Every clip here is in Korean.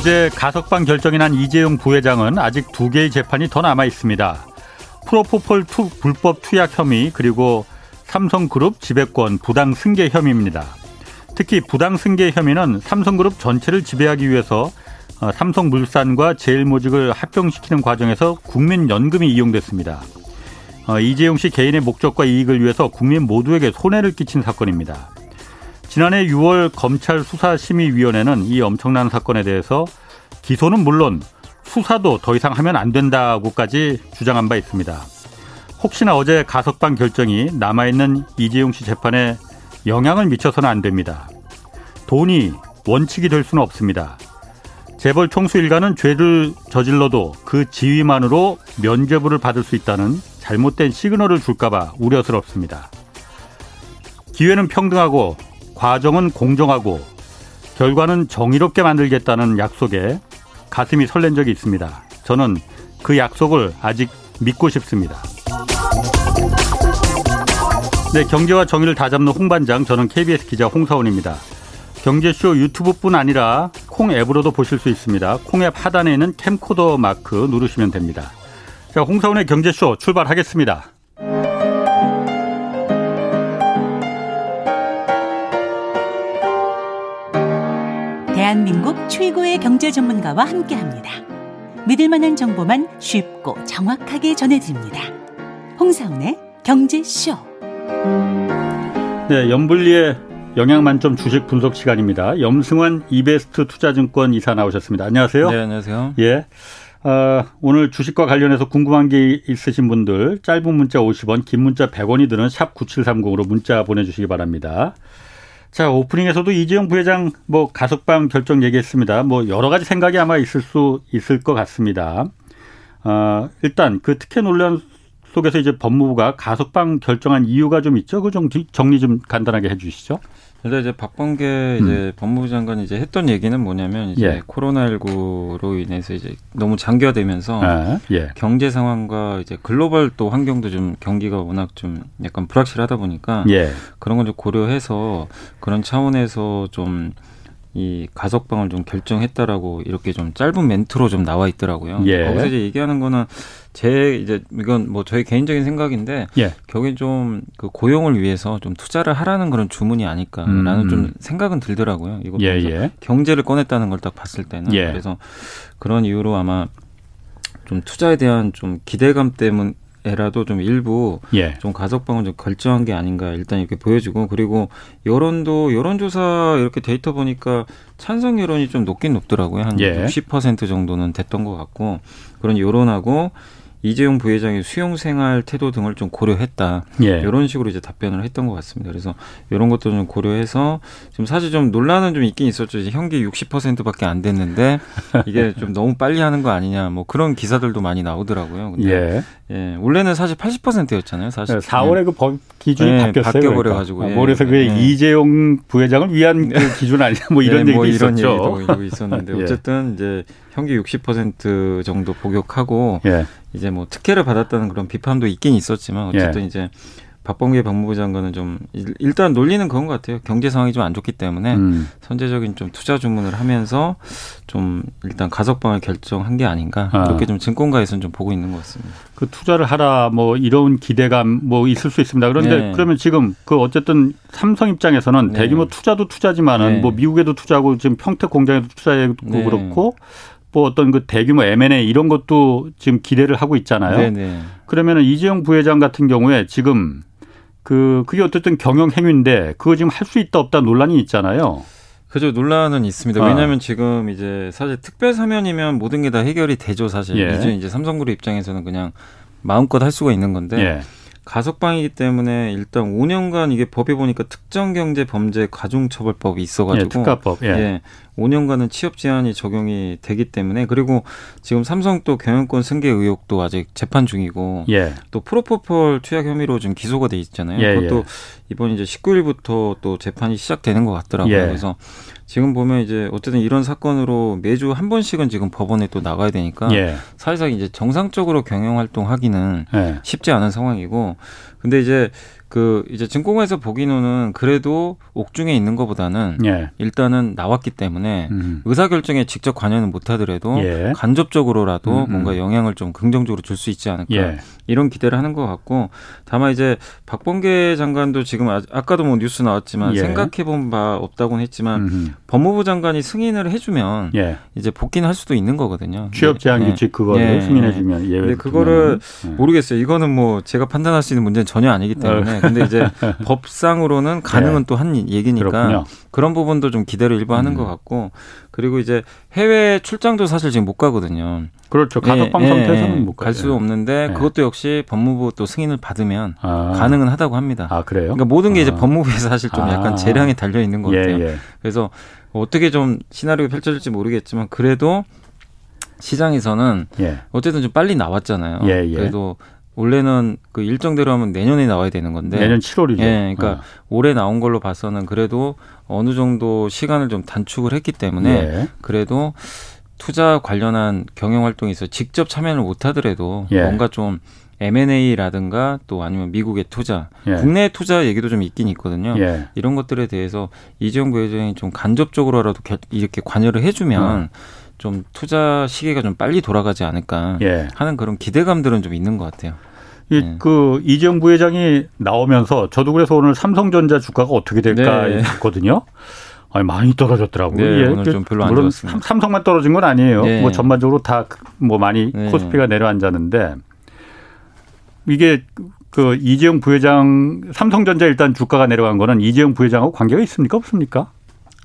어제 가석방 결정이 난 이재용 부회장은 아직 두 개의 재판이 더 남아 있습니다. 프로포폴 투, 불법 투약 혐의 그리고 삼성그룹 지배권 부당 승계 혐의입니다. 특히 부당 승계 혐의는 삼성그룹 전체를 지배하기 위해서 어, 삼성물산과 제일모직을 합병시키는 과정에서 국민연금이 이용됐습니다. 어, 이재용 씨 개인의 목적과 이익을 위해서 국민 모두에게 손해를 끼친 사건입니다. 지난해 6월 검찰 수사심의위원회는 이 엄청난 사건에 대해서 기소는 물론 수사도 더 이상 하면 안 된다고까지 주장한 바 있습니다. 혹시나 어제 가석방 결정이 남아있는 이재용 씨 재판에 영향을 미쳐서는 안 됩니다. 돈이 원칙이 될 수는 없습니다. 재벌 총수 일가는 죄를 저질러도 그 지위만으로 면죄부를 받을 수 있다는 잘못된 시그널을 줄까봐 우려스럽습니다. 기회는 평등하고 과정은 공정하고 결과는 정의롭게 만들겠다는 약속에 가슴이 설렌 적이 있습니다. 저는 그 약속을 아직 믿고 싶습니다. 네, 경제와 정의를 다잡는 홍반장, 저는 KBS 기자 홍사원입니다. 경제쇼 유튜브뿐 아니라 콩 앱으로도 보실 수 있습니다. 콩 앱 하단에 있는 캠코더 마크 누르시면 됩니다. 자, 홍사원의 경제쇼 출발하겠습니다. 대한민국 최고의 경제 전문가와 함께 합니다. 믿을 만한 정보만 쉽고 정확하게 전해드립니다. 홍사원의 경제쇼. 네, 염불리의 영양 만점 주식 분석 시간입니다. 염승환 이베스트 투자증권 이사 나오셨습니다. 안녕하세요. 네, 안녕하세요. 예. 어, 오늘 주식과 관련해서 궁금한 게 있으신 분들 짧은 문자 50원, 긴 문자 100원이 드는 샵 9730으로 문자 보내 주시기 바랍니다. 자, 오프닝에서도 이재용 부회장 뭐 가석방 결정 얘기했습니다. 뭐 여러 가지 생각이 아마 있을 수 있을 것 같습니다. 어, 일단 그 특혜 논란 속에서 이제 법무부가 가석방 결정한 이유가 좀 있죠. 그 정리, 정리 좀 간단하게 해 주시죠. 일단 이제 박범계 이제 음. 법무부 장관이 이제 했던 얘기는 뭐냐면 이제 예. 코로나19로 인해서 이제 너무 장기화되면서 아, 예. 경제 상황과 이제 글로벌 또 환경도 좀 경기가 워낙 좀 약간 불확실하다 보니까 예. 그런 걸좀 고려해서 그런 차원에서 좀 이 가석방을 좀 결정했다라고 이렇게 좀 짧은 멘트로 좀 나와 있더라고요. 예. 거기서 이제 얘기하는 거는 제 이제 이건 뭐 저의 개인적인 생각인데 예. 결국엔 좀 그 고용을 위해서 좀 투자를 하라는 그런 주문이 아닐까라는 음. 좀 생각은 들더라고요. 이거 예, 예. 경제를 꺼냈다는 걸 딱 봤을 때는 예. 그래서 그런 이유로 아마 좀 투자에 대한 좀 기대감 때문 에라도 좀 일부 예. 좀 가석방을 좀 결정한 게 아닌가 일단 이렇게 보여지고 그리고 여론도 여론조사 이렇게 데이터 보니까 찬성 여론이 좀 높긴 높더라고요 한 예. 60% 정도는 됐던 것 같고 그런 여론하고 이재용 부회장의 수용 생활 태도 등을 좀 고려했다. 예. 이런 식으로 이제 답변을 했던 것 같습니다. 그래서 이런 것도 좀 고려해서 지금 사실 좀 논란은 좀 있긴 있었죠. 이제 현기 60%밖에 안 됐는데 이게 좀 너무 빨리 하는 거 아니냐. 뭐 그런 기사들도 많이 나오더라고요. 근데 예. 예, 원래는 사실 80%였잖아요. 사실 4월에 그 법 기준이 네, 바뀌었어요. 바뀌어 버려 가지고, 그러니까. 예. 뭐 그래서 그게 네. 이재용 부회장을 위한 그 기준 아니냐 뭐 이런 네, 얘기도 뭐 이런 있었죠. 얘기도 있었는데 예. 어쨌든 이제 현기 60% 정도 복역하고 예. 이제 뭐 특혜를 받았다는 그런 비판도 있긴 있었지만 어쨌든 예. 이제 박범계 법무부 장관은 좀 일- 일단 논리는 그런 것 같아요. 경제 상황이 좀 안 좋기 때문에 음. 선제적인 좀 투자 주문을 하면서 좀 일단 가석방을 결정한 게 아닌가 아. 이렇게 좀 증권가에서는 좀 보고 있는 것 같습니다. 그 투자를 하라 뭐 이런 기대감 뭐 있을 수 있습니다. 그런데 네. 그러면 지금 그 어쨌든 삼성 입장에서는 네. 대규모 투자도 투자지만은 네. 뭐 미국에도 투자하고 지금 평택 공장에도 투자하고 네. 그렇고 뭐 어떤 그 대규모 M&A 이런 것도 지금 기대를 하고 있잖아요. 네네. 그러면은 이재용 부회장 같은 경우에 지금 그 그게 어쨌든 경영 행위인데 그거 지금 할 수 있다 없다 논란이 있잖아요. 그죠 논란은 있습니다. 아. 왜냐하면 지금 이제 사실 특별 사면이면 모든 게 다 해결이 되죠. 사실 예. 이제 이제 삼성그룹 입장에서는 그냥 마음껏 할 수가 있는 건데 예. 가석방이기 때문에 일단 5년간 이게 법에 보니까 특정경제범죄 가중처벌법이 예, 있어가지고 특가법. 예. 예. 5년간은 취업 제한이 적용이 되기 때문에 그리고 지금 삼성 또 경영권 승계 의혹도 아직 재판 중이고 예. 또 프로포폴 투약 혐의로 지금 기소가 돼 있잖아요. 예, 그것도 예. 이번 이제 19일부터 또 재판이 시작되는 것 같더라고요. 예. 그래서 지금 보면 이제 어쨌든 이런 사건으로 매주 한 번씩은 지금 법원에 또 나가야 되니까 예. 사실상 이제 정상적으로 경영 활동하기는 예. 쉽지 않은 상황이고 근데 이제 그 이제 증권에서 보기로는 그래도 옥중에 있는 것보다는 예. 일단은 나왔기 때문에 음. 의사 결정에 직접 관여는 못하더라도 예. 간접적으로라도 음. 뭔가 영향을 좀 긍정적으로 줄 수 있지 않을까 예. 이런 기대를 하는 것 같고 다만 이제 박범계 장관도 지금 아, 아까도 뭐 뉴스 나왔지만 예. 생각해본 바 없다고는 했지만 음흠. 법무부 장관이 승인을 해주면 예. 이제 복귀는 할 수도 있는 거거든요. 취업 제한 네. 규칙 그거를 승인해주면 예외. 근데 그거를 모르겠어요. 이거는 뭐 제가 판단할 수 있는 문제는 전혀 아니기 때문에 근데 이제 법상으로는 가능은 예. 또한 얘기니까 그렇군요. 그런 부분도 좀 기대를 일부 하는 음. 것 같고 그리고 이제 해외 출장도 사실 지금 못 가거든요. 그렇죠. 가덕방 예, 상태에서는 예, 못갈 수 없는데 예. 그것도 역시 법무부 또 승인을 받으면 아. 가능은 하다고 합니다. 아 그래요? 그러니까 모든 게 아. 이제 법무부에 사실 좀 약간 아. 재량에 달려 있는 것 예, 같아요. 예. 그래서 어떻게 좀 시나리오가 펼쳐질지 모르겠지만 그래도 시장에서는 예. 어쨌든 좀 빨리 나왔잖아요. 그래도 원래는 그 일정대로 하면 내년에 나와야 되는 건데 내년 7월이죠. 예, 그러니까 어. 올해 나온 걸로 봐서는 그래도 어느 정도 시간을 좀 단축을 했기 때문에 예. 그래도 투자 관련한 경영 활동에 서 직접 참여를 못 하더라도 예. 뭔가 좀 M&A라든가 또 아니면 미국의 투자, 예. 국내 투자 얘기도 좀 있긴 있거든요. 예. 이런 것들에 대해서 이재용 부회장이 좀 간접적으로라도 이렇게 관여를 해주면 어. 좀 투자 시기가 좀 빨리 돌아가지 않을까 예. 하는 그런 기대감들은 좀 있는 것 같아요. 이, 그 이재용 부회장이 나오면서 저도 그래서 오늘 삼성전자 주가가 어떻게 될까 네. 했거든요. 아니 많이 떨어졌더라고요. 네, 예. 오늘 좀 별로 안 물론 좋았습니다. 삼성만 떨어진 건 아니에요. 네. 뭐 전반적으로 다 뭐 많이 네. 코스피가 내려앉았는데 이게 그 이재용 부회장 삼성전자 일단 주가가 내려간 거는 이재용 부회장하고 관계가 있습니까 없습니까?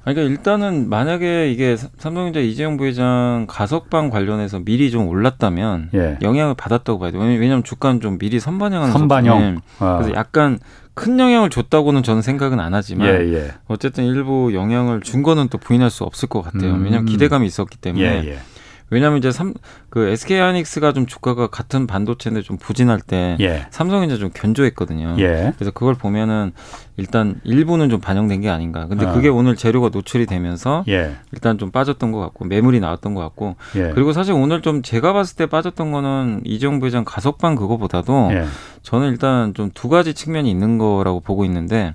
그러니까 일단은 만약에 이게 삼성전자 이재용 부회장 가석방 관련해서 미리 좀 올랐다면 예. 영향을 받았다고 봐야 돼요. 왜냐하면 주가는 좀 미리 선반영하는 선반영. 아. 그래서 약간 큰 영향을 줬다고는 저는 생각은 안 하지만 예, 예. 어쨌든 일부 영향을 준 거는 또 부인할 수 없을 것 같아요. 음. 왜냐하면 기대감이 있었기 때문에. 왜냐하면 이제 삼, 그 SK 하이닉스가 좀 주가가 같은 반도체인데 좀 부진할 때 예. 삼성이 이제 좀 견조했거든요. 예. 그래서 그걸 보면은 일단 일부는 좀 반영된 게 아닌가. 근데 어. 그게 오늘 재료가 노출이 되면서 예. 일단 좀 빠졌던 것 같고 매물이 나왔던 것 같고 예. 그리고 사실 오늘 좀 제가 봤을 때 빠졌던 거는 이정부 회장 가석방 그거보다도 예. 저는 일단 좀 두 가지 측면이 있는 거라고 보고 있는데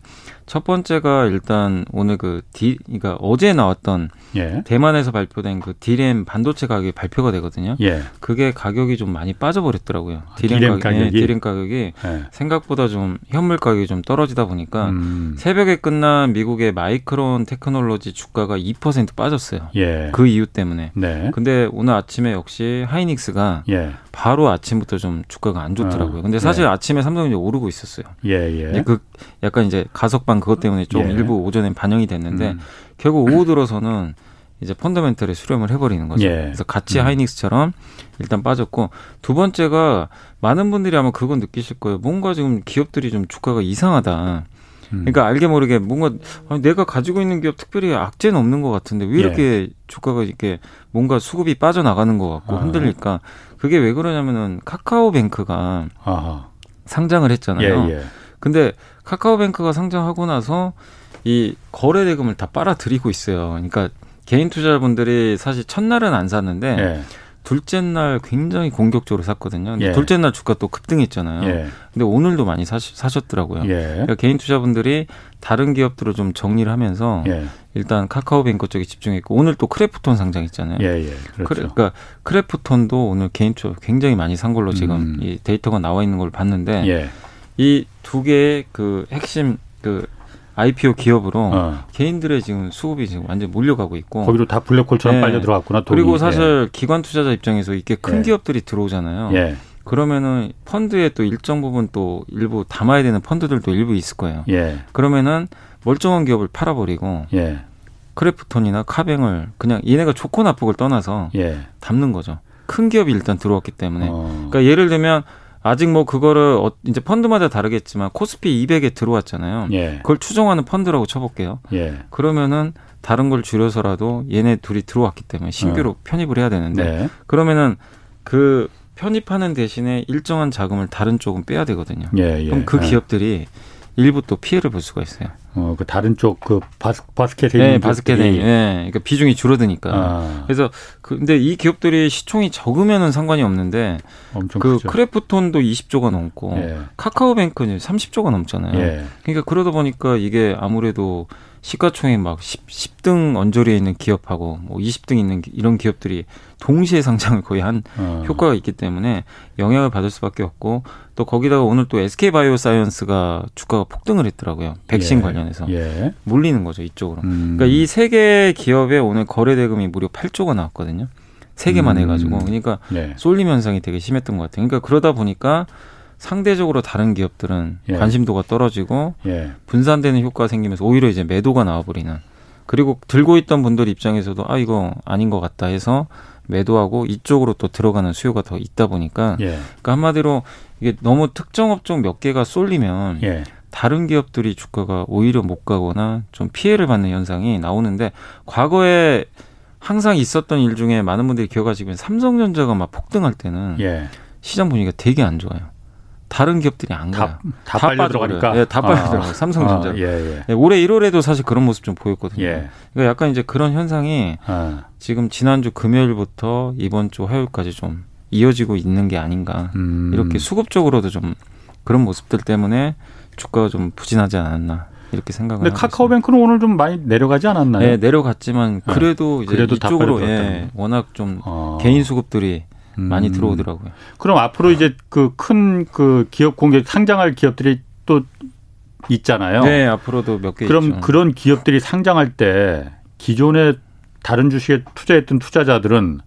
첫 번째가 일단 오늘 그 디, 그러니까 어제 나왔던 예. 대만에서 발표된 그 디램 반도체 가격이 발표가 되거든요. 예. 그게 가격이 좀 많이 빠져버렸더라고요. 아, 디램, 디램 가격이, 예, 디램 가격이 예. 생각보다 좀 현물 가격이 좀 떨어지다 보니까 음. 새벽에 끝난 미국의 마이크론 테크놀로지 주가가 2% 빠졌어요. 예. 그 이유 때문에. 네. 근데 오늘 아침에 역시 하이닉스가 예. 바로 아침부터 좀 주가가 안 좋더라고요. 어. 근데 사실 아침에 삼성이 오르고 있었어요. 예, 예. 그 약간 이제 가석방 그것 때문에 좀 예. 일부 오전에 반영이 됐는데 음. 결국 오후 들어서는 이제 펀더멘털에 수렴을 해버리는 거죠. 예. 그래서 같이 음. 하이닉스처럼 일단 빠졌고 두 번째가 많은 분들이 아마 그건 느끼실 거예요. 뭔가 지금 기업들이 좀 주가가 이상하다. 음. 그러니까 알게 모르게 뭔가 내가 가지고 있는 기업 특별히 악재는 없는 것 같은데 왜 이렇게 예. 주가가 이렇게 뭔가 수급이 빠져나가는 것 같고 아. 흔들릴까? 그게 왜 그러냐면은 카카오뱅크가 아하. 상장을 했잖아요. 예, 예. 근데 카카오뱅크가 상장하고 나서 이 거래 대금을 다 빨아들이고 있어요. 그러니까 개인 투자자분들이 사실 첫날은 안 샀는데 예. 둘째 날 굉장히 공격적으로 샀거든요. 근데 예. 둘째 날 주가 또 급등했잖아요. 예. 근데 오늘도 많이 사시, 사셨더라고요. 예. 그러니까 개인 투자분들이 다른 기업들을 좀 정리를 하면서 예. 일단 카카오뱅크 쪽에 집중했고 오늘 또 크래프톤 상장했잖아요. 예, 예. 그렇죠. 크래, 그러니까 크래프톤도 오늘 개인 투자 굉장히 많이 산 걸로 지금 음. 이 데이터가 나와 있는 걸 봤는데 예. 이두 개의 그 핵심 그 IPO 기업으로 어. 개인들의 지금 수급이 지금 완전 몰려가고 있고 거기로 다 블랙홀처럼 네. 빨려 들어갔구나. 돈이. 그리고 사실 예. 기관 투자자 입장에서 이게 큰 예. 기업들이 들어오잖아요. 예. 그러면은 펀드에 또 일정 부분 또 일부 담아야 되는 펀드들도 일부 있을 거예요. 예. 그러면은 멀쩡한 기업을 팔아버리고 예. 크래프톤이나 카뱅을 그냥 얘네가 좋고 나쁘고를 떠나서 예. 담는 거죠. 큰 기업이 일단 들어왔기 때문에. 어. 그러니까 예를 들면 아직 뭐 그거를 어, 이제 펀드마다 다르겠지만 코스피 200에 들어왔잖아요. 예. 그걸 추종하는 펀드라고 쳐볼게요. 예. 그러면은 다른 걸 줄여서라도 얘네 둘이 들어왔기 때문에 신규로 어. 편입을 해야 되는데 네. 그러면은 그 편입하는 대신에 일정한 자금을 다른 쪽은 빼야 되거든요. 예, 예. 그럼 그 예. 기업들이 일부 또 피해를 볼 수가 있어요. 어, 그 다른 쪽 그 바스, 바스켓에 네, 바스켓에 기업들이 네, 그러니까 비중이 줄어드니까. 아, 그래서 그 근데 이 기업들이 시총이 적으면은 상관이 없는데 엄청 그 크죠. 크래프톤도 20조가 넘고 예. 카카오뱅크는 30조가 넘잖아요. 예. 그러니까 그러다 보니까 이게 아무래도 시가총액 막 10, 10 등 언저리에 있는 기업하고 뭐 20등 있는 기- 이런 기업들이 동시에 상장을 거의 한 어. 효과가 있기 때문에 영향을 받을 수밖에 없고 또 거기다가 오늘 또 SK 바이오사이언스가 주가가 폭등을 했더라고요. 백신 예. 관련해서 예. 물리는 거죠 이쪽으로. 음. 그러니까 이 세개 기업에 오늘 거래 대금이 무려 8조가 나왔거든요. 세 개만 음. 해가지고 그러니까 예. 쏠림 현상이 되게 심했던 것 같아요. 그러니까 그러다 보니까 상대적으로 다른 기업들은 예. 관심도가 떨어지고 예. 분산되는 효과가 생기면서 오히려 이제 매도가 나와버리는. 그리고 들고 있던 분들 입장에서도 아 이거 아닌 것 같다 해서 매도하고 이쪽으로 또 들어가는 수요가 더 있다 보니까 예. 그러니까 한마디로 이게 너무 특정 업종 몇 개가 쏠리면 예. 다른 기업들이 주가가 오히려 못 가거나 좀 피해를 받는 현상이 나오는데 과거에 항상 있었던 일 중에 많은 분들이 기억하시면 삼성전자가 막 폭등할 때는 예. 시장 분위기가 되게 안 좋아요. 다른 기업들이 안 가요. 다, 다, 빨려 빠져버려요. 들어가니까. 예, 다 빨려 아. 들어가요. 삼성전자. 아, 예, 예. 네, 올해 1월에도 사실 그런 모습 좀 보였거든요. 예. 그러니까 약간 이제 그런 현상이 아, 지금 지난주 금요일부터 이번 주 화요일까지 좀 이어지고 있는 게 아닌가. 음. 이렇게 수급적으로도 좀 그런 모습들 때문에 주가가 좀 부진하지 않았나 이렇게 생각을 근데 카카오뱅크는 오늘 좀 많이 내려가지 않았나요? 있습니다. 네, 내려갔지만 그래도 이제 그래도 다 이쪽으로 빨려 예, 워낙 좀 어. 개인 수급들이 많이 음. 들어오더라고요. 그럼 앞으로 이제 그큰그 기업 공개 상장할 기업들이 또 있잖아요. 네, 앞으로도 몇 개 그럼 있죠. 그런 기업들이 상장할 때 기존에 다른 주식에 투자했던 투자자들은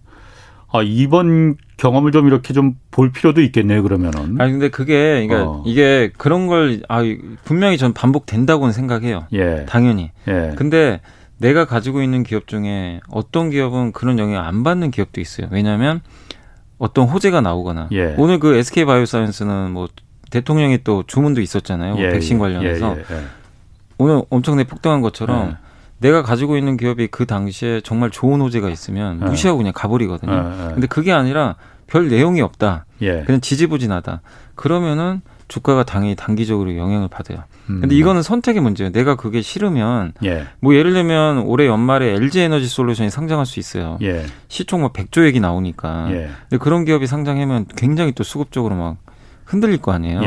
아, 이번 경험을 좀 이렇게 좀 볼 필요도 있겠네요. 그러면은. 아니 근데 그게 그러니까 어. 이게 그런 걸 아, 분명히 전 반복된다고는 생각해요. 예. 당연히. 예. 근데 내가 가지고 있는 기업 중에 어떤 기업은 그런 영향 안 받는 기업도 있어요. 왜냐하면 어떤 호재가 나오거나 예. 오늘 그 SK 바이오사이언스는 뭐 대통령이 또 주문도 있었잖아요. 뭐 백신 관련해서 예, 예, 예. 오늘 엄청나게 폭등한 것처럼 예. 내가 가지고 있는 기업이 그 당시에 정말 좋은 호재가 있으면 예. 무시하고 그냥 가버리거든요. 예, 예. 근데 그게 아니라 별 내용이 없다. 예. 그냥 지지부진하다. 그러면은 주가가 당연히 단기적으로 영향을 받아요. 음. 근데 이거는 선택의 문제예요. 내가 그게 싫으면 예. 뭐 예를 들면 올해 연말에 LG 에너지 솔루션이 상장할 수 있어요. 예. 시총 뭐 100조 얘기 나오니까. 예. 근데 그런 기업이 상장하면 굉장히 또 수급적으로 막 흔들릴 거 아니에요.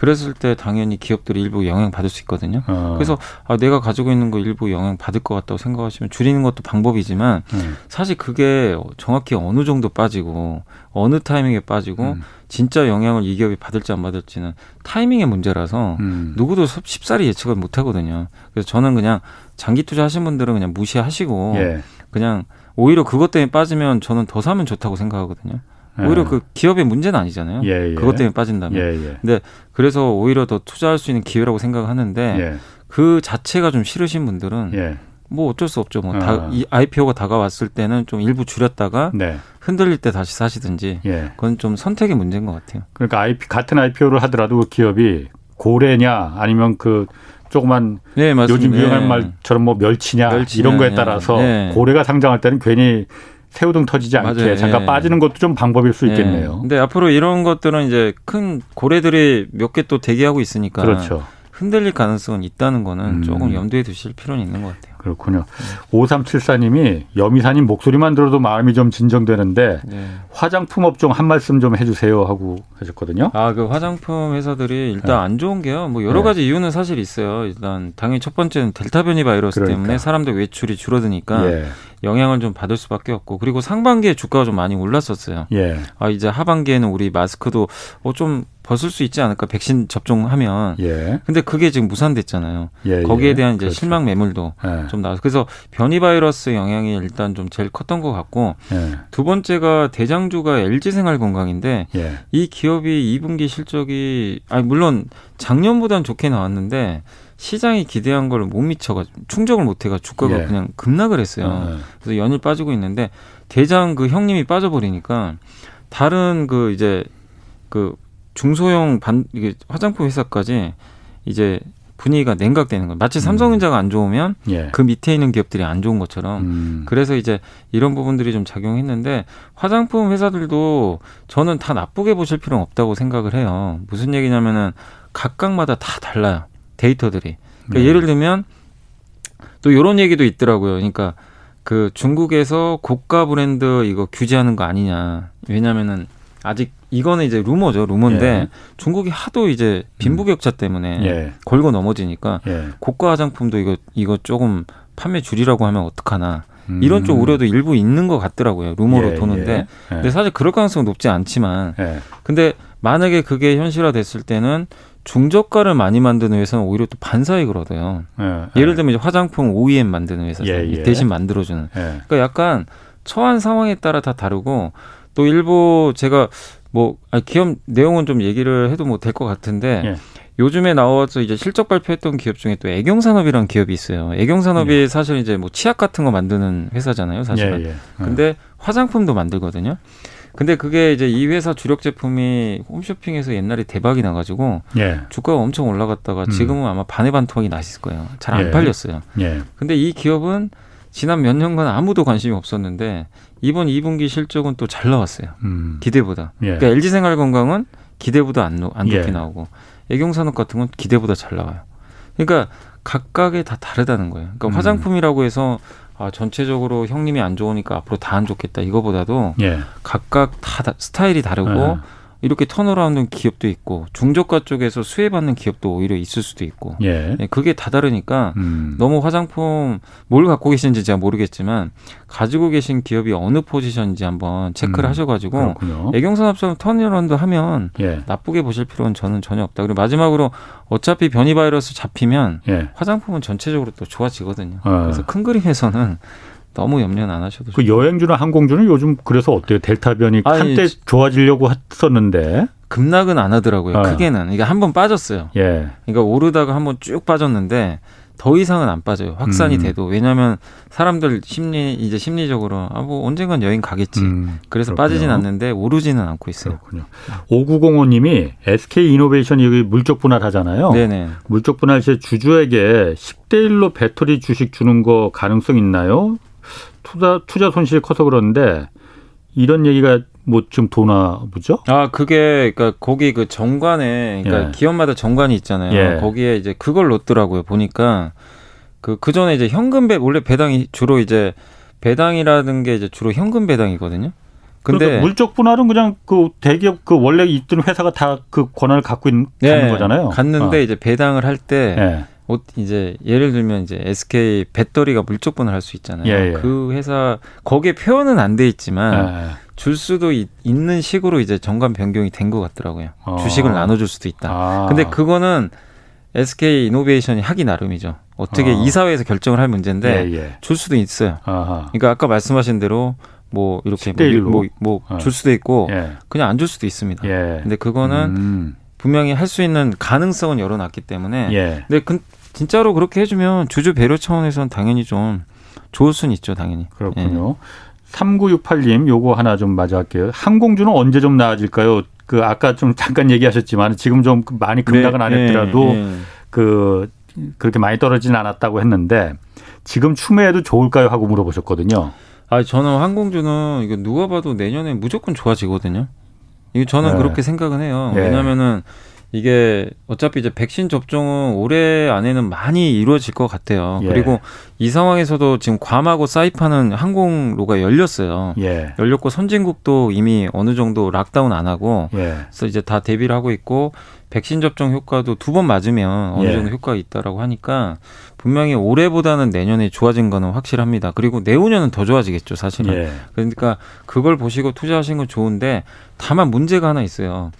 예. 그랬을 때 당연히 기업들이 일부 영향 받을 수 있거든요. 어. 그래서 아, 내가 가지고 있는 거 일부 영향 받을 것 같다고 생각하시면 줄이는 것도 방법이지만 음. 사실 그게 정확히 어느 정도 빠지고 어느 타이밍에 빠지고 음. 진짜 영향을 이 기업이 받을지 안 받을지는 타이밍의 문제라서 음. 누구도 쉽사리 예측을 못 하거든요. 그래서 저는 그냥 장기 투자 하신 분들은 그냥 무시하시고 예. 그냥 오히려 그것 때문에 빠지면 저는 더 사면 좋다고 생각하거든요. 오히려 예. 그 기업의 문제는 아니잖아요. 예, 예. 그것 때문에 빠진다면. 예, 예. 그래서 오히려 더 투자할 수 있는 기회라고 생각하는데 예. 그 자체가 좀 싫으신 분들은 예. 뭐 어쩔 수 없죠. 뭐 아. 다, 이 IPO가 다가왔을 때는 좀 일부 줄였다가 네. 흔들릴 때 다시 사시든지 예. 그건 좀 선택의 문제인 것 같아요. 그러니까 IP 같은 IPO를 하더라도 그 기업이 고래냐 아니면 그 조그만 네. 요즘 유행할 네. 말처럼 뭐 멸치냐, 멸치냐, 이런 거에 네. 따라서 네. 고래가 상장할 때는 괜히 새우등 터지지 않게 맞아요. 잠깐 네. 빠지는 것도 좀 방법일 수 네. 있겠네요. 근데 앞으로 이런 것들은 이제 큰 고래들이 몇 개 또 대기하고 있으니까 그렇죠. 흔들릴 가능성은 있다는 거는 음. 조금 염두에 두실 필요는 있는 것 같아요. 그렇군요. 5374님이 여미사님 목소리만 들어도 마음이 좀 진정되는데 네. 화장품 업종 한 말씀 좀 해주세요 하고 하셨거든요. 아, 그 화장품 회사들이 일단 네. 안 좋은 게요. 뭐 여러 네. 가지 이유는 사실 있어요. 일단 당연히 첫 번째는 델타 변이 바이러스 그러니까. 때문에 사람들 외출이 줄어드니까 예, 영향을 좀 받을 수밖에 없고 그리고 상반기에 주가가 좀 많이 올랐었어요. 예, 아, 이제 하반기에는 우리 마스크도 어, 좀 벗을 수 있지 않을까 백신 접종하면. 예, 근데 그게 지금 무산됐잖아요. 예. 거기에 예. 대한 이제 그렇죠. 실망 매물도 예, 좀 나와서 그래서 변이 바이러스 영향이 일단 좀 제일 컸던 것 같고 예, 두 번째가 대장주가 LG생활건강인데 예, 이 기업이 2분기 실적이 아니 물론 작년보다는 좋게 나왔는데 시장이 기대한 걸 못 미쳐가 충족을 못해가 주가가 예. 그냥 급락을 했어요. 예. 그래서 연일 빠지고 있는데 대장 그 형님이 빠져버리니까 다른 그 이제 그 중소형 반 이게 화장품 회사까지 이제 분위기가 냉각되는 거예요. 마치 삼성전자가 안 좋으면 예. 그 밑에 있는 기업들이 안 좋은 것처럼 음, 그래서 이제 이런 부분들이 좀 작용했는데 화장품 회사들도 저는 다 나쁘게 보실 필요는 없다고 생각을 해요. 무슨 얘기냐면은 각각마다 다 달라요. 데이터들이. 그러니까 네. 예를 들면 또 이런 얘기도 있더라고요. 그러니까 그 중국에서 고가 브랜드 이거 규제하는 거 아니냐. 왜냐면은 아직 이거는 이제 루머죠. 루머인데 예. 중국이 하도 이제 빈부격차 때문에 예. 걸고 넘어지니까 예. 고가 화장품도 이거 이거 조금 판매 줄이라고 하면 어떡하나. 음. 이런 쪽 우려도 일부 있는 것 같더라고요. 루머로 예, 도는데. 예. 근데 사실 그럴 가능성은 높지 않지만 예. 근데 만약에 그게 현실화 됐을 때는 중저가를 많이 만드는 회사는 오히려 또 반사이익을 얻어요. 예. 예를 들면 이제 화장품 OEM 만드는. 예, 예. 대신 만들어주는. 예. 그러니까 약간 처한 상황에 따라 다 다르고 또 일부 제가 뭐 아, 기업 내용은 좀 얘기를 해도 뭐 될 것 같은데 예. 요즘에 나와서 이제 실적 발표했던 기업 중에 또 애경산업이라는 기업이 있어요. 애경산업이 사실 이제 뭐 치약 같은 거 만드는 회사잖아요, 사실은. 예, 예. 근데 화장품도 만들거든요. 근데 그게 이제 이 회사 주력 제품이 홈쇼핑에서 옛날에 대박이 나가지고 예. 주가가 엄청 올라갔다가 음. 지금은 아마 반의 반토막이 났을 거예요. 잘안 예. 팔렸어요. 예. 근데 이 기업은 지난 몇 년간 아무도 관심이 없었는데 이번 2분기 실적은 또 잘 나왔어요. 음. 기대보다. 예. 그러니까 LG생활건강은 기대보다 안, 노- 안 좋게 예. 나오고 애경산업 같은 건 기대보다 잘 나와요. 그러니까 각각에 다 다르다는 거예요. 그러니까 음. 화장품이라고 해서 아, 전체적으로 형님이 안 좋으니까 앞으로 다 안 좋겠다 이거보다도 예. 각각 다, 다- 스타일이 다르고 예. 이렇게 턴어라운드 기업도 있고 중저가 쪽에서 수혜받는 기업도 오히려 있을 수도 있고 예. 예, 그게 다 다르니까 음. 너무 화장품 뭘 갖고 계신지 제가 모르겠지만 가지고 계신 기업이 어느 포지션인지 한번 체크를 음, 하셔가지고 그렇군요. 애경산업처럼 턴어라운드 하면 예. 나쁘게 보실 필요는 저는 전혀 없다. 그리고 마지막으로 어차피 변이 바이러스 잡히면 예. 화장품은 전체적으로 또 좋아지거든요. 어. 그래서 큰 그림에서는 너무 염려는 안 하셔도 그. 여행주나 항공주는 요즘 그래서 어때요? 델타 변이 아니, 한때 좋아지려고 했었는데. 급락은 안 하더라고요. 어. 크게는 이게 한번 빠졌어요. 예. 그러니까 오르다가 한 번 쭉 빠졌는데 더 이상은 안 빠져요. 확산이 음. 돼도 왜냐하면 사람들 심리 이제 심리적으로 아 뭐 언젠간 여행 가겠지. 음, 그래서 그렇군요. 빠지진 않는데 오르지는 않고 있어요. 그렇군요. 5905님이 SK 이노베이션이 여기 물적 분할하잖아요. 네네. 물적 분할 시 주주에게 10대 1로 배터리 주식 주는 거 가능성 있나요? 투자 투자 손실이 커서 그런데 이런 얘기가 뭐좀 도나 보죠? 아 그게 그러니까 거기 그 정관에 그러니까 예. 기업마다 정관이 있잖아요. 예. 거기에 이제 그걸 넣더라고요. 보니까 그그 전에 이제 현금 배 원래 배당이 주로 이제 배당이라는 게 이제 주로 현금 배당이거든요. 근데 그러니까 물적 분할은 그냥 그 대기업 그 원래 있던 회사가 다 그 권한을 갖고 있는 네, 가는 거잖아요. 갔는데 이제 배당을 할때 예. 어, 이제 예를 들면 이제 SK 배터리가 물적 분할할 수 있잖아요. 예, 예. 그 회사 거기에 표현은 안 돼 있지만 예. 줄 수도 있, 는 식으로 이제 정관 변경이 된 것 같더라고요. 어. 주식을 나눠줄 수도 있다. 아. 근데 그거는 SK 이노베이션이 하기 나름이죠. 어떻게 어. 이사회에서 결정을 할 문제인데 예, 예. 줄 수도 있어요. 아하. 그러니까 아까 말씀하신 대로 뭐 이렇게 10대 1로. 뭐뭐 어. 줄 수도 있고 예. 그냥 안 줄 수도 있습니다. 예. 근데 그거는 음. 분명히 할 수 있는 가능성은 열어놨기 때문에 예. 근데 그, 진짜로 그렇게 해주면 주주 배려 차원에서는 당연히 좀 좋을 수는 있죠, 당연히. 그렇군요. 3968님 요거 하나 좀 마저 할게요. 항공주는 언제 좀 나아질까요? 그 아까 좀 잠깐 얘기하셨지만 지금 좀 많이 급락은 네, 안 했더라도 네, 네. 그 그렇게 많이 떨어지진 않았다고 했는데 지금 추매해도 좋을까요 하고 물어보셨거든요. 아, 저는 항공주는 이거 누가 봐도 내년에 무조건 좋아지거든요. 이거 저는 네. 그렇게 생각은 해요. 예. 왜냐면은 이게 어차피 이제 백신 접종은 올해 안에는 많이 이루어질 것 같아요. 예. 그리고 이 상황에서도 지금 괌하고 사이판은 항공로가 열렸어요. 예. 열렸고 선진국도 이미 어느 정도 락다운 안 하고 예. 그래서 이제 다 대비를 하고 있고 백신 접종 효과도 두 번 맞으면 어느 예. 정도 효과가 있다라고 하니까 분명히 올해보다는 내년에 좋아진 거는 확실합니다. 그리고 내후년은 더 좋아지겠죠, 사실은. 예. 그러니까 그걸 보시고 투자하신 건 좋은데 다만 문제가 하나 있어요.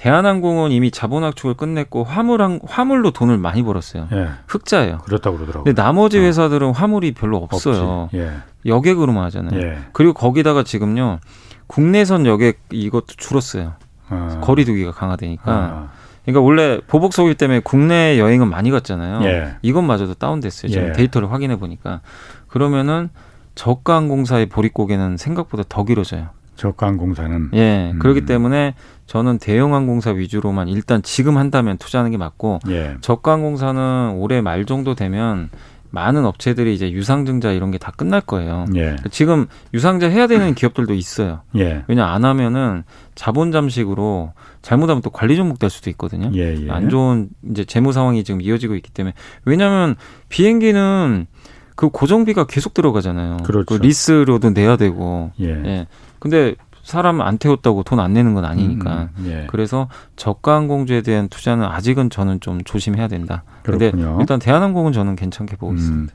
대한항공은 이미 자본 확축을 끝냈고 화물항 화물로 돈을 많이 벌었어요. 예. 흑자예요. 그렇다고 그러더라고요. 근데 나머지 어. 회사들은 화물이 별로 없어요. 예. 여객으로만 하잖아요. 예. 그리고 거기다가 지금요 국내선 여객 이것도 줄었어요. 어. 거리두기가 강화되니까. 아. 그러니까 원래 보복 소일 때문에 국내 여행은 많이 갔잖아요. 예. 이것마저도 다운됐어요. 지금 예. 데이터를 확인해 보니까 그러면은 저가 항공사의 보릿고개는 생각보다 더 길어져요. 저가항공사는 예. 음. 그렇기 때문에 저는 대형 항공사 위주로만 일단 지금 한다면 투자하는 게 맞고 예. 저가 항공사는 올해 말 정도 되면 많은 업체들이 이제 유상증자 이런 게 다 끝날 거예요. 예. 지금 유상증자 해야 되는 기업들도 있어요. 예. 왜냐 안 하면은 자본 잠식으로 잘못하면 또 관리 종목 될 수도 있거든요. 예, 예. 안 좋은 이제 재무 상황이 지금 이어지고 있기 때문에 왜냐하면 비행기는 그 고정비가 계속 들어가잖아요. 그렇죠. 그 리스료도 내야 되고. 예. 예. 근데 사람 안 태웠다고 돈 안 내는 건 아니니까. 음, 예. 그래서 저가 항공주에 대한 투자는 아직은 저는 좀 조심해야 된다. 근데 그렇군요. 일단 대한항공은 저는 괜찮게 보고 음. 있습니다.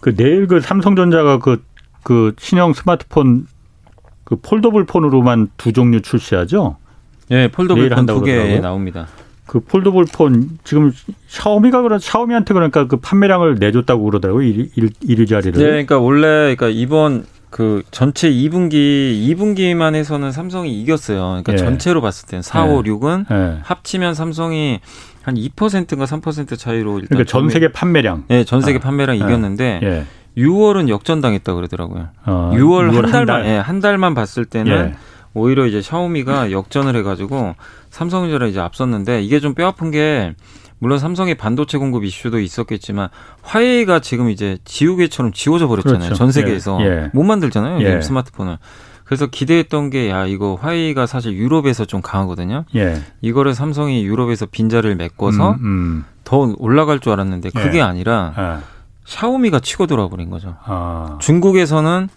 그 내일 그 삼성전자가 그, 그 신형 스마트폰 그 폴더블 폰으로만 두 종류 출시하죠? 예, 폴더블 폰 두 개. 나옵니다. 그 폴더블 폰 지금 샤오미가 그런 샤오미한테 그러니까 그 판매량을 내줬다고 그러더라고요. 일, 일, 일자리를. 네, 그러니까 원래 그러니까 이번 그 전체 2분기 2분기만 해서는 삼성이 이겼어요. 그러니까 예. 전체로 봤을 때는 4, 5, 6은 예. 합치면 삼성이 한 2%인가 3% 차이로 일단 그러니까 전 세계 판매량. 예, 전 세계 아, 판매량 예. 이겼는데 예. 6월은 역전당했다 그러더라고요. 어, 6월, 한한 달만 달. 예, 한 달만 봤을 때는 예. 오히려 이제 샤오미가 역전을 해 가지고 삼성전자 이제 앞섰는데 이게 좀 뼈 아픈 게 물론 삼성의 반도체 공급 이슈도 있었겠지만 화웨이가 지금 이제 지우개처럼 지워져 버렸잖아요. 그렇죠. 전 세계에서 예, 예. 못 만들잖아요. 예. 스마트폰을. 그래서 기대했던 게 야 이거 화웨이가 사실 유럽에서 좀 강하거든요. 예. 이거를 삼성이 유럽에서 빈자리를 메꿔서 음, 음. 더 올라갈 줄 알았는데 그게 예. 아니라 아, 샤오미가 치고 돌아 버린 거죠. 아. 중국에서는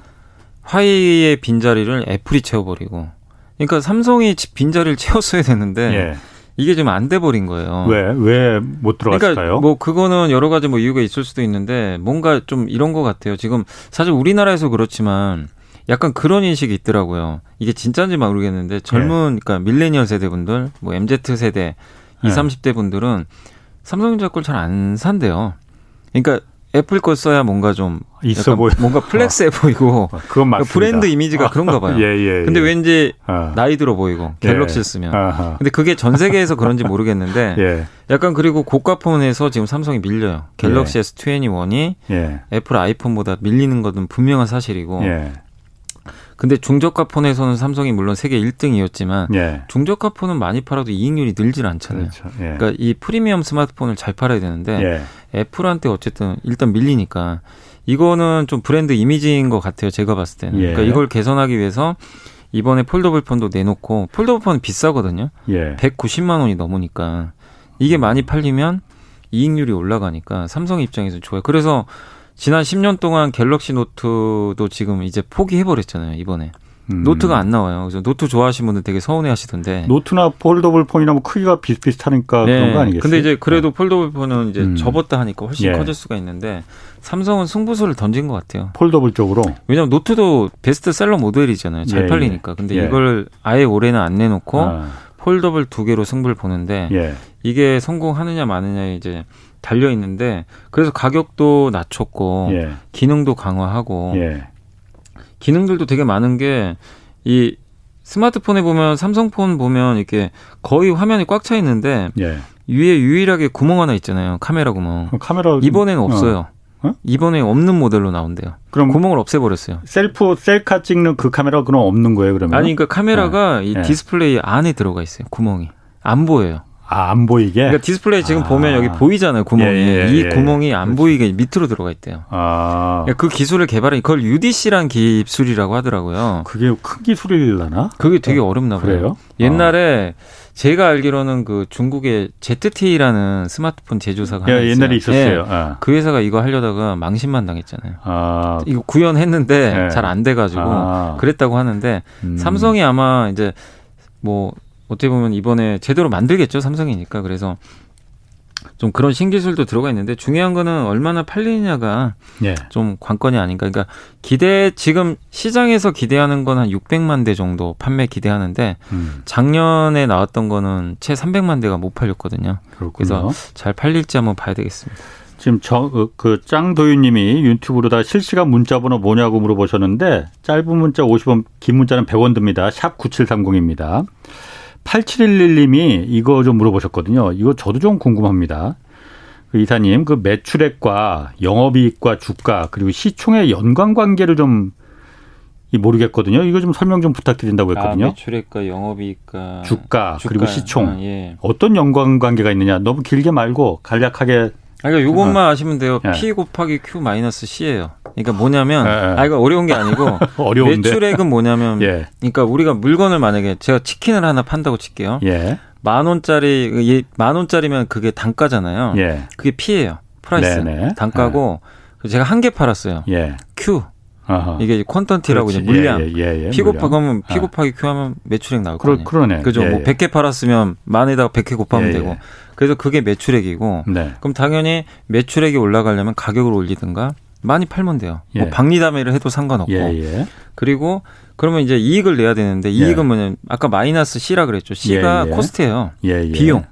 화웨이의 빈자리를 애플이 채워버리고 그러니까 삼성이 지- 빈자리를 채웠어야 되는데 예. 이게 좀안돼 버린 거예요. 왜, 왜 못 들어갔을까요? 그러니까 뭐 그거는 여러 가지 뭐 이유가 있을 수도 있는데 뭔가 좀 이런 것 같아요. 지금 사실 우리나라에서 그렇지만 약간 그런 인식이 있더라고요. 이게 진짜인지 모르겠는데 젊은 그러니까 밀레니얼 세대분들, 뭐 MZ 세대, 네. 20, 30대 분들은 삼성전자 걸 잘 안 산대요. 그러니까 애플 걸 써야 뭔가 좀 있어 보여. 뭔가 플렉스해 보이고 어, 그건 맞습니다. 그러니까 브랜드 이미지가 그런가 봐요. 예, 예, 근데 예. 왠지 아. 나이 들어 보이고 갤럭시 쓰면. 아하. 근데 그게 전 세계에서 그런지 모르겠는데 예, 약간 그리고 고가폰에서 지금 삼성이 밀려요. 갤럭시 예. S21이 예, 애플 아이폰보다 밀리는 것은 분명한 사실이고. 예, 근데 중저가 폰에서는 삼성이 물론 세계 1등이었지만 예. 중저가 폰은 많이 팔아도 이익률이 늘질 않잖아요. 그렇죠. 예. 그러니까 이 프리미엄 스마트폰을 잘 팔아야 되는데 예. 애플한테 어쨌든 일단 밀리니까 이거는 좀 브랜드 이미지인 것 같아요. 제가 봤을 때는. 예. 그러니까 이걸 개선하기 위해서 이번에 폴더블 폰도 내놓고 폴더블 폰은 비싸거든요. 예. 190만 원이 넘으니까 이게 많이 팔리면 이익률이 올라가니까 삼성 입장에서 좋아요. 그래서 지난 10년 동안 갤럭시 노트도 지금 이제 포기해버렸잖아요. 이번에 음. 노트가 안 나와요. 그래서 노트 좋아하시는 분들 되게 서운해 하시던데. 노트나 폴더블 폰이나 뭐 크기가 비슷비슷하니까 그런 거 아니겠어요? 네. 근데 이제 그래도 폴더블 폰은 이제 음. 접었다 하니까 훨씬 예. 커질 수가 있는데 삼성은 승부수를 던진 것 같아요. 폴더블 쪽으로 왜냐하면 노트도 베스트셀러 모델이잖아요. 잘 예, 팔리니까. 근데 예. 이걸 아예 올해는 안 내놓고 아, 폴더블 두 개로 승부를 보는데 예. 이게 성공하느냐 마느냐에 이제 달려 있는데 그래서 가격도 낮췄고 예. 기능도 강화하고 예. 기능들도 되게 많은 게 이 스마트폰에 보면 삼성폰 보면 이렇게 거의 화면이 꽉 차 있는데 예. 위에 유일하게 구멍 하나 있잖아요. 카메라 구멍. 그럼 카메라 이번에는 없어요. 어? 이번에 없는 모델로 나온대요. 그럼 구멍을 없애버렸어요. 셀프 셀카 찍는 그 카메라 그럼 없는 거예요, 그러면? 아니 그러니까 카메라가 이 네. 디스플레이 안에 들어가 있어요. 구멍이 안 보여요. 아, 안 보이게. 그러니까 디스플레이 지금 아. 보면 여기 보이잖아요. 구멍이 예, 예, 이 예. 구멍이 안 보이게 밑으로 들어가 있대요. 아. 그러니까 그 기술을 개발한 그걸 UDC란 기술이라고 하더라고요. 그게 큰 기술이려나? 그게 되게 어렵나 봐요. 그래요? 옛날에 제가 알기로는 그 중국의 ZTE라는 스마트폰 제조사가 예. 옛날에 있었어요. 예. 아. 그 회사가 이거 하려다가 망신만 당했잖아요. 아. 이거 구현했는데 네. 잘안 돼가지고 아. 그랬다고 하는데 음. 삼성이 아마 이제 뭐 어떻게 보면 이번에 제대로 만들겠죠 삼성이니까 그래서 좀 그런 신기술도 들어가 있는데 중요한 거는 얼마나 팔리느냐가 예. 좀 관건이 아닌가. 그러니까 기대 지금 시장에서 기대하는 건 한 600만 대 정도 판매 기대하는데 음. 작년에 나왔던 거는 채 300만 대가 못 팔렸거든요. 그렇군요. 그래서 잘 팔릴지 한번 봐야 되겠습니다. 지금 저 그 짱도윤님이 유튜브로다 실시간 문자번호 뭐냐고 물어보셨는데 짧은 문자 50원, 긴 문자는 100원 듭니다. 샵 9730입니다. 8711님이 이거 좀 물어보셨거든요. 이거 저도 좀 궁금합니다. 그 이사님, 그 매출액과 영업이익과 주가 그리고 시총의 연관 관계를 좀이 모르겠거든요. 이거 좀 설명 좀 부탁드린다고 했거든요. 아, 매출액과 영업이익과 주가, 그리고 시총. 아, 예. 어떤 연관 관계가 있느냐? 너무 길게 말고 간략하게 그러니까 요것만 아시면 돼요. 예. P 곱하기 Q 마이너스 C예요. 그러니까 뭐냐면, 예, 예. 아, 이거 어려운 게 아니고, 어려운데? 매출액은 뭐냐면, 예. 그러니까 우리가 물건을 만약에 제가 치킨을 하나 판다고 칠게요. 예. 만 원짜리, 만 원짜리면 그게 단가잖아요. 예. 그게 P예요. 프라이스. 네네. 단가고, 예. 제가 한 개 팔았어요. 예. Q. 아하. 이게 퀀턴티라고 이제 물량. 예, 예, 예, 피 곱하면 피 곱하기 q 하면 매출액 나올 거예요. 그러네. 그죠? 뭐 100개 팔았으면 만에다가 100개 곱하면 되고. 그래서 그게 매출액이고. 네. 그럼 당연히 매출액이 올라가려면 가격을 올리든가 많이 팔면 돼요. 뭐 예. 뭐 박리담회를 해도 상관없고. 예, 예. 그리고 그러면 이제 이익을 내야 되는데 이익은 예. 뭐냐면 아까 마이너스 C라 그랬죠. C가 예, 코스트예요. 비용.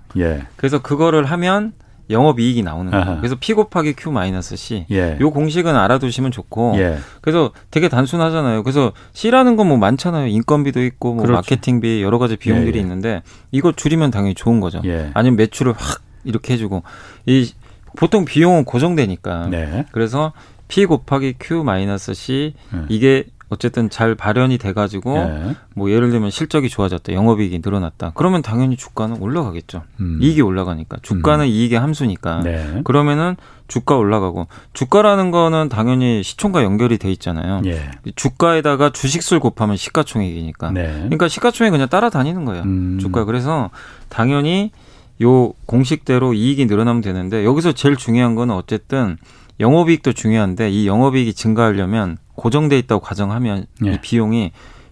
그래서 그거를 하면 영업이익이 나오는 거예요. 그래서 P 곱하기 Q 마이너스 C. 예. 요 공식은 알아두시면 좋고. 예. 그래서 되게 단순하잖아요. 그래서 C라는 건 뭐 많잖아요. 인건비도 있고 뭐 그렇죠. 마케팅비 여러 가지 비용들이 예. 예. 있는데 이거 줄이면 당연히 좋은 거죠. 예. 아니면 매출을 확 이렇게 해주고 이 보통 비용은 고정되니까. 네. 그래서 P 곱하기 Q 마이너스 C 네. 이게 어쨌든 잘 발현이 돼가지고 네. 뭐 예를 들면 실적이 좋아졌다, 영업이익이 늘어났다. 그러면 당연히 주가는 올라가겠죠. 음. 이익이 올라가니까 주가는 음. 이익의 함수니까. 네. 그러면은 주가 올라가고 주가라는 거는 당연히 시총과 연결이 돼 있잖아요. 예. 주가에다가 주식수를 곱하면 시가총액이니까. 네. 그러니까 시가총액 그냥 따라다니는 거예요. 음. 주가 그래서 당연히 요 공식대로 이익이 늘어나면 되는데 여기서 제일 중요한 거는 어쨌든 영업이익도 중요한데 이 영업이익이 증가하려면 고정돼 있다고 가정하면 예. 이 비용이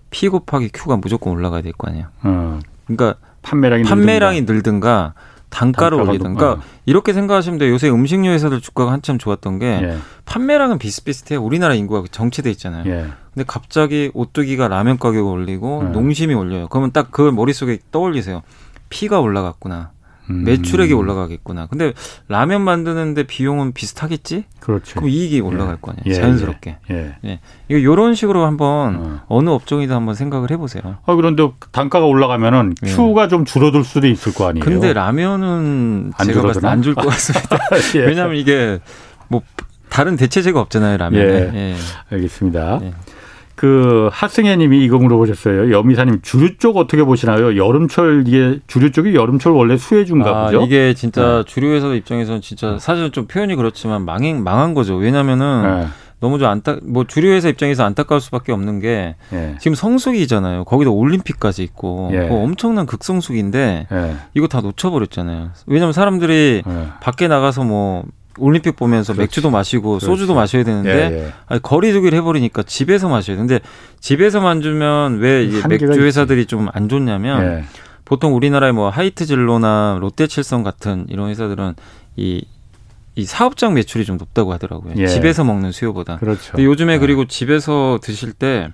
P 곱하기 Q가 무조건 올라가야 될 거 아니에요. 어. 그러니까 판매량이, 판매량이 늘든가, 단가를 올리든가 그러니까 이렇게 생각하시면 돼요. 요새 음식료 회사들 주가가 한참 좋았던 게 예. 판매량은 비슷비슷해요. 우리나라 인구가 정체돼 있잖아요. 예. 근데 갑자기 오뚜기가 라면 가격을 올리고 예. 농심이 올려요. 그러면 딱그 머릿속에 떠올리세요. 피가 올라갔구나. 음. 매출액이 올라가겠구나. 근데 라면 만드는데 비용은 비슷하겠지? 그렇죠. 그럼 이익이 올라갈 예. 거 아니에요. 예. 자연스럽게. 예. 예. 이거 이런 식으로 한번 어. 느 업종이든 한번 생각을 해 보세요. 아 그런데 단가가 올라가면은 예. 큐가 좀 줄어들 수도 있을 거 아니에요. 근데 라면은 안 제가 봤을 때 안 줄 것 같습니다. 예. 왜냐하면 이게 뭐 다른 대체제가 없잖아요 라면에. 예. 예. 알겠습니다. 그 하승혜님이 이거 물어보셨어요. 여미사님 주류 쪽 어떻게 보시나요? 여름철 이게 주류 쪽이 여름철 원래 수혜주인가 아, 보죠? 이게 진짜 네. 주류 회사 입장에서는 진짜 사실은 좀 표현이 그렇지만 망행 망한 거죠. 왜냐면은 네. 너무 좀 안타 뭐 주류 회사 입장에서 안타까울 수밖에 없는 게 예. 지금 성수기잖아요. 거기다 올림픽까지 있고 예. 엄청난 극성수기인데 예. 이거 다 놓쳐버렸잖아요. 왜냐하면 사람들이 예. 밖에 나가서 뭐 올림픽 보면서 그렇지. 맥주도 마시고 그렇지. 소주도 마셔야 되는데 예, 예. 거리두기를 해버리니까 집에서 마셔야 되는데 집에서만 주면 왜 맥주 회사들이 좀 안 좋냐면 예. 보통 우리나라의 뭐 하이트진로나 롯데칠성 같은 이런 회사들은 이, 이 사업장 매출이 좀 높다고 하더라고요. 예. 집에서 먹는 수요보다. 그렇죠. 근데 요즘에 예. 그리고 집에서 드실 때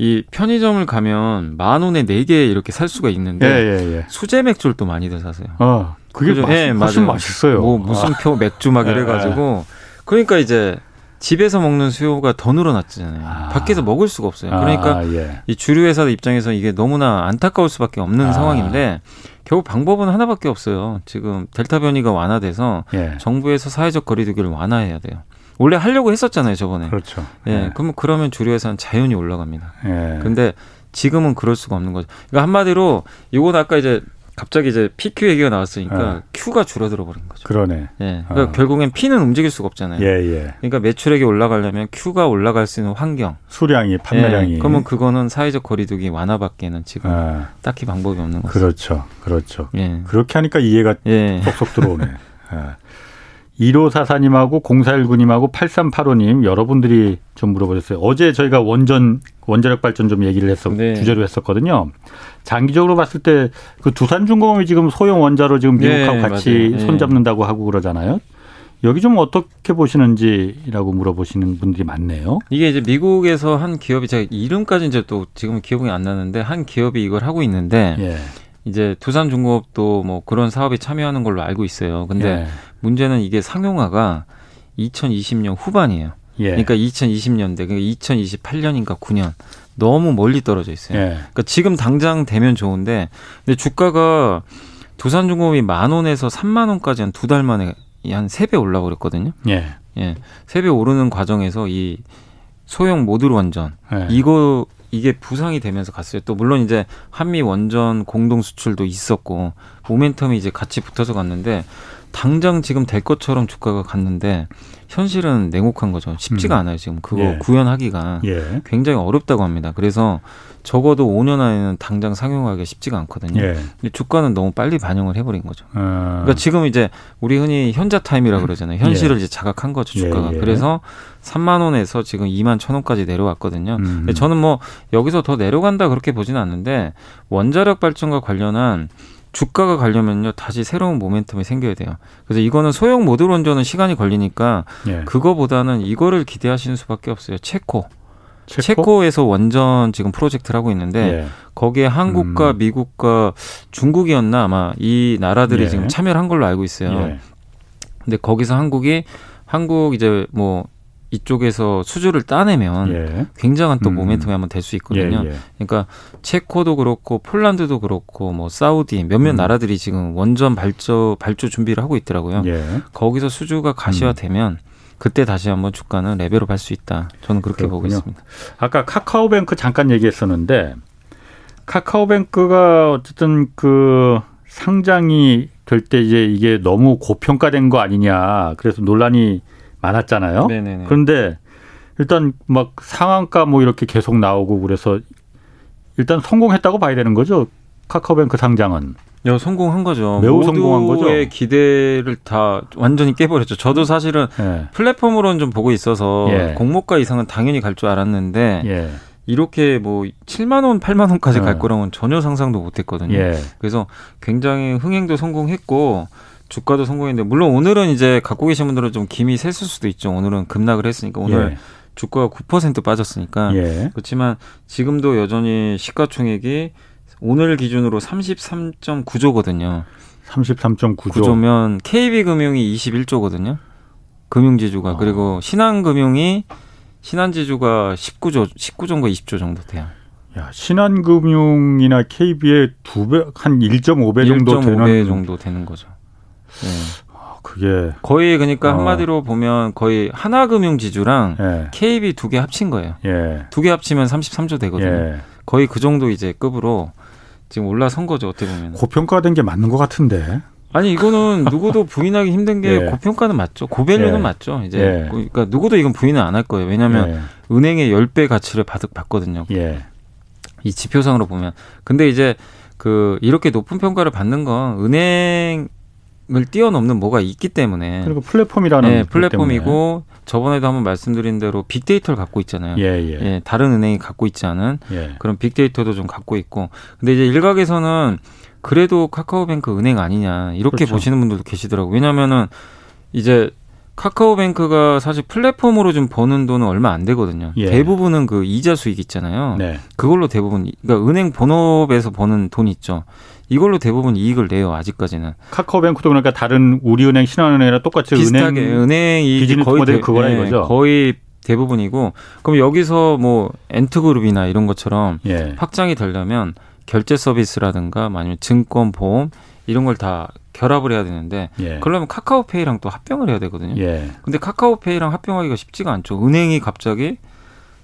이 편의점을 가면 만 원에 네 개 이렇게 살 수가 있는데 예, 수제 맥주를 또 많이들 사세요. 어. 그게 그죠? 맛, 네, 훨씬 맛있어요. 뭐 무슨 표 맥주 막 이래가지고 그러니까 이제 집에서 먹는 수요가 더 늘어났잖아요. 아. 밖에서 먹을 수가 없어요. 그러니까 아, 예. 이 주류 회사 입장에서 이게 너무나 안타까울 수밖에 없는 아. 상황인데 결국 방법은 하나밖에 없어요. 지금 델타 변이가 완화돼서 예. 정부에서 사회적 거리두기를 완화해야 돼요. 원래 하려고 했었잖아요, 저번에. 그렇죠. 예. 예. 그러면 그러면 주류 회사는 자연히 올라갑니다. 예. 근데 지금은 그럴 수가 없는 거죠. 그러니까 한마디로 이건 아까 이제 갑자기 이제 PQ 얘기가 나왔으니까 네. Q가 줄어들어 버린 거죠. 그러네. 예. 그러니까 어. 결국엔 P는 움직일 수가 없잖아요. 예, 예. 그러니까 매출액이 올라가려면 Q가 올라갈 수 있는 환경. 수량이 판매량이. 예. 그러면 그거는 사회적 거리두기 완화밖에는 지금 아. 딱히 방법이 없는 거죠. 그렇죠. 그렇죠. 예. 그렇게 하니까 이해가 예. 쏙쏙 들어오네. 아. 1544님하고 0419님하고 8385님 여러분들이 좀 물어보셨어요. 어제 저희가 원전 원자력 발전 좀 얘기를 했었 네. 주제로 했었거든요. 장기적으로 봤을 때 그 두산 중공업이 지금 소형 원자로 지금 미국하고 네, 같이 맞아요. 손잡는다고 하고 그러잖아요. 여기 좀 어떻게 보시는지라고 물어보시는 분들이 많네요. 이게 이제 미국에서 한 기업이 제가 이름까지 이제 또 지금은 기억이 안 나는데 한 기업이 이걸 하고 있는데 예. 이제 두산중공업도 뭐 그런 사업에 참여하는 걸로 알고 있어요. 근데 예. 문제는 이게 상용화가 2020년 후반이에요. 예. 그러니까 2020년대, 그러니까 2028년인가 9년 너무 멀리 떨어져 있어요. 예. 그러니까 지금 당장 되면 좋은데, 근데 주가가 두산중공업이 만 원에서 3만 원까지 한 두 달 만에 한 세 배 올라 버렸거든요. 예. 예. 세배 오르는 과정에서 이 소형 모듈 원전 예. 이거 이게 부상이 되면서 갔어요. 또 물론 이제 한미 원전 공동 수출도 있었고 모멘텀이 이제 같이 붙어서 갔는데 당장 지금 될 것처럼 주가가 갔는데 현실은 냉혹한 거죠. 쉽지가 음. 않아요. 지금 그거 예. 구현하기가 예. 굉장히 어렵다고 합니다. 그래서 적어도 5년 안에는 당장 상용하기가 쉽지가 않거든요. 예. 주가는 너무 빨리 반영을 해버린 거죠. 아. 그러니까 지금 이제 우리 흔히 현자 타임이라 고 그러잖아요. 현실을 예. 이제 자각한 거죠 주가가. 예, 예. 그래서 3만 원에서 지금 2만 천 원까지 내려왔거든요. 음. 저는 뭐 여기서 더 내려간다 그렇게 보지는 않는데 원자력 발전과 관련한 주가가 가려면요 다시 새로운 모멘텀이 생겨야 돼요. 그래서 이거는 소형 모듈 원전은 시간이 걸리니까 예. 그거보다는 이거를 기대하시는 수밖에 없어요. 체코. 체코? 에서 원전 지금 프로젝트를 하고 있는데 예. 거기에 한국과 음. 미국과 중국이었나 아마 이 나라들이 예. 지금 참여를 한 걸로 알고 있어요. 예. 근데 거기서 한국이 한국 이제 뭐 이쪽에서 수주를 따내면 예. 굉장한 또 음. 모멘텀이 한번 될 수 있거든요. 예, 예. 그러니까 체코도 그렇고 폴란드도 그렇고 뭐 사우디 몇몇 음. 나라들이 지금 원전 발조 발주 준비를 하고 있더라고요. 예. 거기서 수주가 가시화되면 음. 그때 다시 한번 주가는 레벨업 할 수 있다. 저는 그렇게 그렇군요. 보고 있습니다. 아까 카카오뱅크 잠깐 얘기했었는데 카카오뱅크가 어쨌든 그 상장이 될 때 이제 이게 너무 고평가된 거 아니냐. 그래서 논란이 많았잖아요. 네네네. 그런데 일단 막 상한가 뭐 이렇게 계속 나오고 그래서 일단 성공했다고 봐야 되는 거죠. 카카오뱅크 상장은. 야, 성공한 거죠. 매우 성공한 거죠. 기대를 다 완전히 깨버렸죠. 저도 사실은 예. 플랫폼으로는 좀 보고 있어서 예. 공모가 이상은 당연히 갈 줄 알았는데 예. 이렇게 뭐 7만 원, 8만 원까지 갈 예. 거라고는 전혀 상상도 못 했거든요. 예. 그래서 굉장히 흥행도 성공했고 주가도 성공했는데 물론 오늘은 이제 갖고 계신 분들은 좀 김이 샜을 수도 있죠. 오늘은 급락을 했으니까 오늘 예. 주가가 9% 빠졌으니까 예. 그렇지만 지금도 여전히 시가총액이 오늘 기준으로 33.9조거든요. 33.9조. 9조면 KB금융이 21조거든요. 금융지주가 어. 그리고 신한금융이 신한지주가 19조 19조인가 20조 정도 돼요. 야, 신한금융이나 KB의 두 배, 한 1.5배 정도 1.5배 되는 정도 되는 거죠. 네. 그게 거의 그러니까 어. 한마디로 보면 거의 하나금융지주랑 예. KB 두 개 합친 거예요. 예. 두개 합치면 33조 되거든요. 예. 거의 그 정도 이제 급으로 지금 올라선 거죠 어떻게 보면. 고평가된 게 맞는 것 같은데. 아니 이거는 누구도 부인하기 힘든 게 예. 고평가는 맞죠. 고밸류는 예. 맞죠. 이제 예. 그러니까 누구도 이건 부인은 안 할 거예요. 왜냐하면 예. 은행의 10배 가치를 받, 받거든요. 예. 이 지표상으로 보면. 근데 이제 그 이렇게 높은 평가를 받는 건 은행 을 뛰어넘는 뭐가 있기 때문에 그리고 플랫폼이라는 네, 플랫폼이고. 저번에도 한번 말씀드린 대로 빅데이터를 갖고 있잖아요. 예, 예. 예, 다른 은행이 갖고 있지 않은 예. 그런 빅데이터도 좀 갖고 있고 근데 이제 일각에서는 그래도 카카오뱅크 은행 아니냐 이렇게 그렇죠. 보시는 분들도 계시더라고요. 왜냐하면은 이제 카카오뱅크가 사실 플랫폼으로 좀 버는 돈은 얼마 안 되거든요. 예. 대부분은 그 이자 수익 있잖아요. 네. 그걸로 대부분 그러니까 은행 본업에서 버는 돈 있죠. 이걸로 대부분 이익을 내요 아직까지는. 카카오뱅크도 그러니까 다른 우리은행, 신한은행이랑 똑같이 비슷하게 은행 이익이 거의 대, 그거라 네, 이거죠. 거의 대부분이고 그럼 여기서 뭐 엔트그룹이나 이런 것처럼 예. 확장이 되려면 결제 서비스라든가 아니면 증권 보험 이런 걸 다 결합을 해야 되는데 예. 그러려면 카카오페이랑 또 합병을 해야 되거든요. 예. 근데 카카오페이랑 합병하기가 쉽지가 않죠. 은행이 갑자기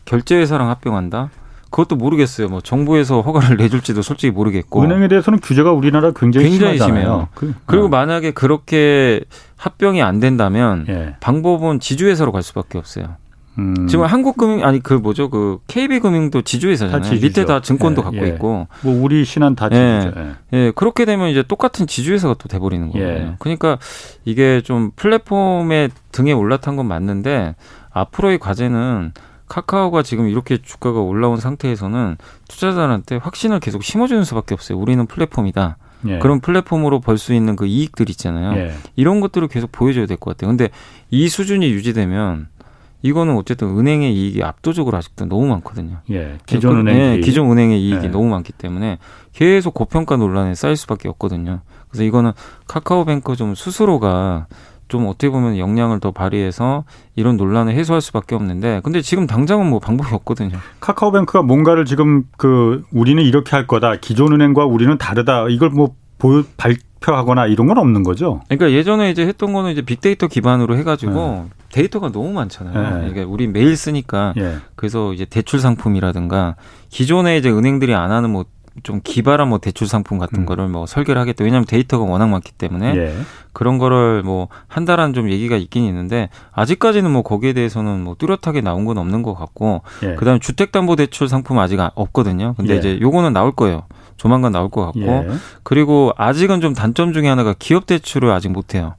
결제회사랑 합병한다. 그것도 모르겠어요. 뭐 정부에서 허가를 내줄지도 솔직히 모르겠고. 은행에 대해서는 규제가 우리나라 굉장히, 굉장히 심해요. 그, 리고 어. 만약에 그렇게 합병이 안 된다면 예. 방법은 지주회사로 갈 수밖에 없어요. 음. 지금 한국금융 아니 그 뭐죠 그 KB금융도 지주회사잖아요. 밑에 다 증권도 예, 갖고 예. 있고. 뭐 우리 신한 다 예. 지주죠. 예. 예. 그렇게 되면 이제 똑같은 지주회사가 또 돼버리는 거예요. 예. 그러니까 이게 좀 플랫폼의 등에 올라탄 건 맞는데 앞으로의 과제는 카카오가 지금 이렇게 주가가 올라온 상태에서는 투자자들한테 확신을 계속 심어주는 수밖에 없어요. 우리는 플랫폼이다. 예. 그런 플랫폼으로 벌 수 있는 그 이익들 있잖아요. 예. 이런 것들을 계속 보여줘야 될 것 같아요. 근데 이 수준이 유지되면 이거는 어쨌든 은행의 이익이 압도적으로 아직도 너무 많거든요. 예. 기존 은행 네, 기존 은행의 이익이 예. 너무 많기 때문에 계속 고평가 논란에 쌓일 수밖에 없거든요. 그래서 이거는 카카오뱅크 좀 스스로가 좀 어떻게 보면 역량을 더 발휘해서 이런 논란을 해소할 수밖에 없는데 근데 지금 당장은 뭐 방법이 없거든요. 카카오뱅크가 뭔가를 지금 그 우리는 이렇게 할 거다. 기존 은행과 우리는 다르다. 이걸 뭐 보여 발 표하거나 이런 건 없는 거죠. 그러니까 예전에 이제 했던 거는 이제 빅데이터 기반으로 해가지고 네. 데이터가 너무 많잖아요. 네. 그러니까 우리 매일 쓰니까 네. 그래서 이제 대출 상품이라든가 기존에 이제 은행들이 안 하는 뭐 좀 기발한 뭐 대출 상품 같은 음. 거를 뭐 설계를 하겠다. 왜냐하면 데이터가 워낙 많기 때문에 예. 그런 거를 뭐 한다라는 좀 얘기가 있긴 있는데 아직까지는 뭐 거기에 대해서는 뭐 뚜렷하게 나온 건 없는 것 같고 예. 그다음에 주택담보대출 상품 아직 없거든요. 근데 예. 이제 요거는 나올 거예요. 조만간 나올 것 같고 예. 그리고 아직은 좀 단점 중에 하나가 기업 대출을 아직 못 해요.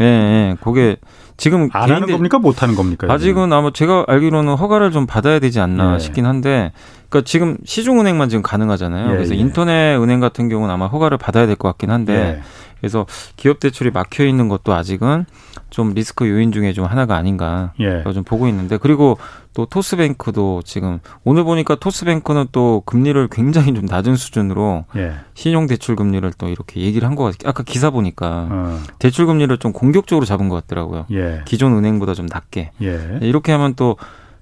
예, 예. 그게 지금 안 하는 겁니까 못 하는 겁니까? 아직은 아마 제가 알기로는 허가를 좀 받아야 되지 않나 예. 싶긴 한데 그러니까 지금 시중은행만 지금 가능하잖아요. 예, 그래서 예. 인터넷 은행 같은 경우는 아마 허가를 받아야 될 것 같긴 한데 예. 그래서 기업 대출이 막혀 있는 것도 아직은 좀 리스크 요인 중에 좀 하나가 아닌가 예. 좀 보고 있는데 그리고 또 토스뱅크도 지금 오늘 보니까 토스뱅크는 또 금리를 굉장히 좀 낮은 수준으로 예. 신용 대출 금리를 또 이렇게 얘기를 한 것 같아요. 아까 기사 보니까 어. 대출 금리를 좀 공격적으로 잡은 것 같더라고요. 예. 기존 은행보다 좀 낮게 예. 이렇게 하면 또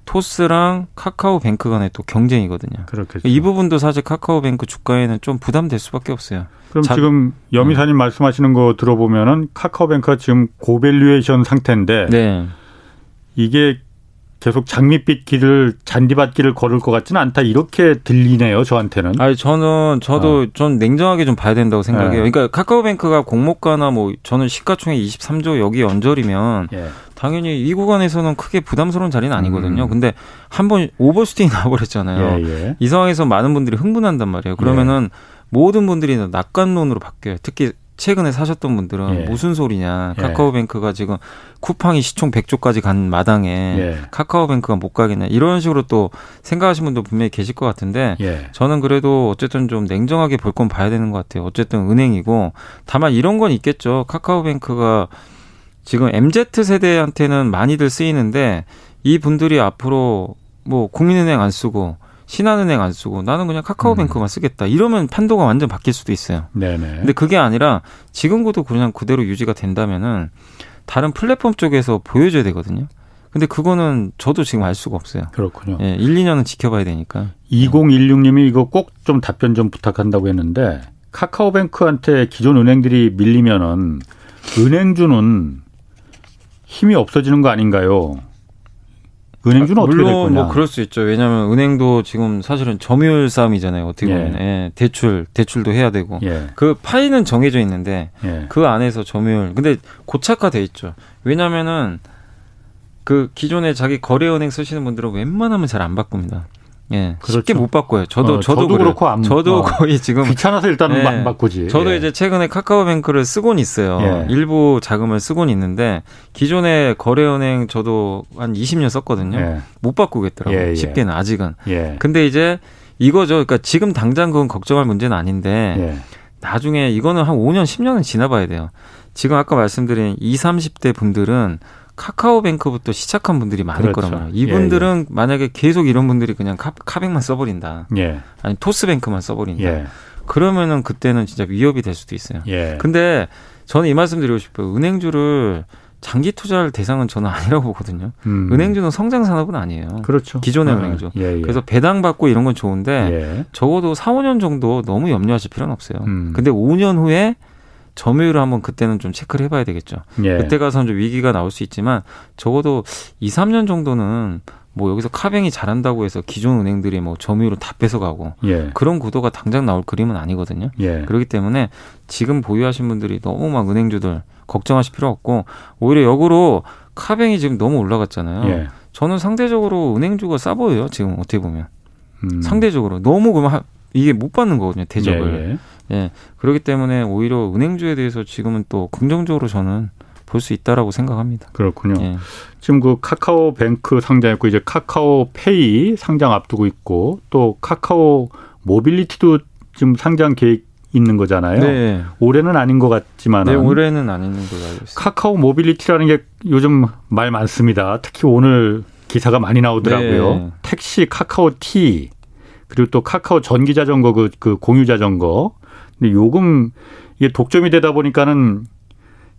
토스랑 카카오뱅크 간의 또 경쟁이거든요. 그렇겠죠. 이 부분도 사실 카카오뱅크 주가에는 좀 부담될 수밖에 없어요. 그럼 자, 지금 여미사님 음. 말씀하시는 거 들어보면은 카카오뱅크가 지금 고밸류에이션 상태인데 네. 이게 계속 장밋빛 길을 잔디밭 길을 걸을 것 같지는 않다 이렇게 들리네요 저한테는. 아니 저는 저도 어. 좀 냉정하게 좀 봐야 된다고 생각해요. 네. 그러니까 카카오뱅크가 공모가나 뭐 저는 시가총액 23조 여기 언저리면 예. 당연히 이 구간에서는 크게 부담스러운 자리는 아니거든요. 음. 근데 한 번 오버스테이 나와버렸잖아요. 예, 예. 이 상황에서 많은 분들이 흥분한단 말이에요. 그러면은 예. 모든 분들이 낙관론으로 바뀌어요. 특히 최근에 사셨던 분들은 예. 무슨 소리냐. 예. 카카오뱅크가 지금 쿠팡이 시총 100조까지 간 마당에 예. 카카오뱅크가 못 가겠냐. 이런 식으로 또 생각하시는 분도 분명히 계실 것 같은데 예. 저는 그래도 어쨌든 좀 냉정하게 볼 건 봐야 되는 것 같아요. 어쨌든 은행이고 다만 이런 건 있겠죠. 카카오뱅크가 지금 MZ 세대한테는 많이들 쓰이는데 이 분들이 앞으로 뭐 국민은행 안 쓰고 신한은행 안 쓰고 나는 그냥 카카오뱅크만 음. 쓰겠다. 이러면 판도가 완전 바뀔 수도 있어요. 네네. 근데 그게 아니라 지금도 그냥 그대로 유지가 된다면은 다른 플랫폼 쪽에서 보여줘야 되거든요. 근데 그거는 저도 지금 알 수가 없어요. 그렇군요. 예, 1, 2년은 지켜봐야 되니까. 2016님이 이거 꼭 좀 답변 좀 부탁한다고 했는데 카카오뱅크한테 기존 은행들이 밀리면은 은행주는 힘이 없어지는 거 아닌가요? 은행주는 아, 어떻게 될 거냐? 뭐 그럴 수 있죠. 왜냐하면 은행도 지금 사실은 점유율 싸움이잖아요. 어떻게 예. 보면 예. 예, 대출 대출도 해야 되고 예. 그 파이는 정해져 있는데 예. 그 안에서 점유율 근데 고착화돼 있죠. 왜냐하면은 그 기존에 자기 거래은행 쓰시는 분들은 웬만하면 잘 안 바꿉니다. 예, 그렇죠. 쉽게 못 바꿔요. 저도 어, 저도, 저도 그렇고 안, 저도 어, 거의 지금 귀찮아서 일단은 예, 안 바꾸지. 저도 예. 이제 최근에 카카오뱅크를 쓰곤 있어요. 예. 일부 자금을 쓰곤 있는데 기존의 거래은행 저도 한 20년 썼거든요. 예. 못 바꾸겠더라고요. 예, 예. 쉽게는 아직은. 근데 이제 이거죠. 그러니까 지금 당장 그건 걱정할 문제는 아닌데 나중에 이거는 한 5년, 10년은 지나봐야 돼요. 지금 아까 말씀드린 20, 30대 분들은 카카오뱅크부터 시작한 분들이 많을 그렇죠. 거란 말이에요. 이분들은 예, 예. 만약에 계속 이런 분들이 그냥 카, 카뱅만 써버린다. 예. 아니 토스뱅크만 써버린다. 예. 그러면은 그때는 진짜 위협이 될 수도 있어요. 예. 근데 저는 이 말씀 드리고 싶어요. 은행주를 장기 투자할 대상은 저는 아니라고 보거든요. 음. 은행주는 성장 산업은 아니에요. 그렇죠. 기존의 아, 은행주. 예, 예. 그래서 배당 받고 이런 건 좋은데 예. 적어도 4, 5년 정도 너무 염려하실 필요는 없어요. 음. 근데 5년 후에 점유율을 한번 그때는 좀 체크를 해봐야 되겠죠. 예. 그때 가서는 좀 위기가 나올 수 있지만 적어도 2, 3년 정도는 뭐 여기서 카뱅이 잘한다고 해서 기존 은행들이 뭐 점유율을 다 뺏어가고 예. 그런 구도가 당장 나올 그림은 아니거든요. 예. 그렇기 때문에 지금 보유하신 분들이 너무 막 은행주들 걱정하실 필요 없고 오히려 역으로 카뱅이 지금 너무 올라갔잖아요. 예. 저는 상대적으로 은행주가 싸 보여요. 지금 어떻게 보면 음. 상대적으로 너무 그만 이게 못 받는 거거든요. 대접을. 예. 그렇기 때문에 오히려 은행주에 대해서 지금은 또 긍정적으로 저는 볼 수 있다라고 생각합니다. 그렇군요. 예. 지금 그 카카오뱅크 상장했고 이제 카카오페이 상장 앞두고 있고 또 카카오 모빌리티도 지금 상장 계획 있는 거잖아요. 네. 올해는 아닌 것 같지만. 네, 올해는 아닌 걸로 알고 있습니다. 카카오 모빌리티라는 게 요즘 말 많습니다. 특히 오늘 기사가 많이 나오더라고요. 네. 택시 카카오 티 그리고 또 카카오 전기 자전거 그, 그 공유 자전거 근데 요금 이게 독점이 되다 보니까는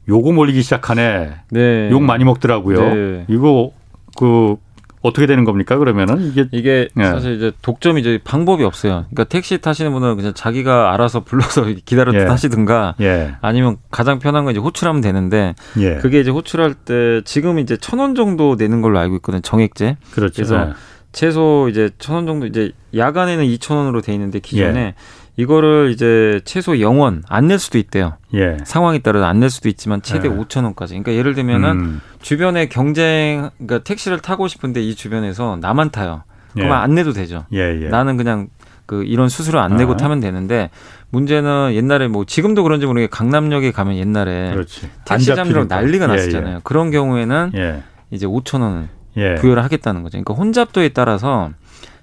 요금 올리기 시작하네. 네. 욕 많이 먹더라고요. 네. 이거 그 어떻게 되는 겁니까? 그러면은 이게 이게 네. 사실 이제 독점이 이제 방법이 없어요. 그러니까 택시 타시는 분은 그냥 자기가 알아서 불러서 기다려 예. 타시든가 예. 아니면 가장 편한 건 이제 호출하면 되는데 예. 그게 이제 호출할 때 지금 이제 천 원 정도 내는 걸로 알고 있거든요. 정액제. 그렇죠. 그래서 예. 최소 이제 천 원 정도 이제 야간에는 이천 원으로 돼 있는데 기존에 예. 이거를 이제 최소 영원 안 낼 수도 있대요. 예. 상황에 따라서 안낼 수도 있지만 최대 예. 5천 원까지. 그러니까 예를 들면은 음. 주변에 경쟁 그러니까 택시를 타고 싶은데 이 주변에서 나만 타요. 그러면 예. 안 내도 되죠. 예, 예. 나는 그냥 그 이런 수수료 안 내고 아. 타면 되는데 문제는 옛날에 뭐 지금도 그런지 모르겠는데 강남역에 가면 옛날에 그렇지. 택시 잡느라고 난리가 예, 났었잖아요. 그런 경우에는 이제 5천 원을 부여를 하겠다는 거죠. 그러니까 혼잡도에 따라서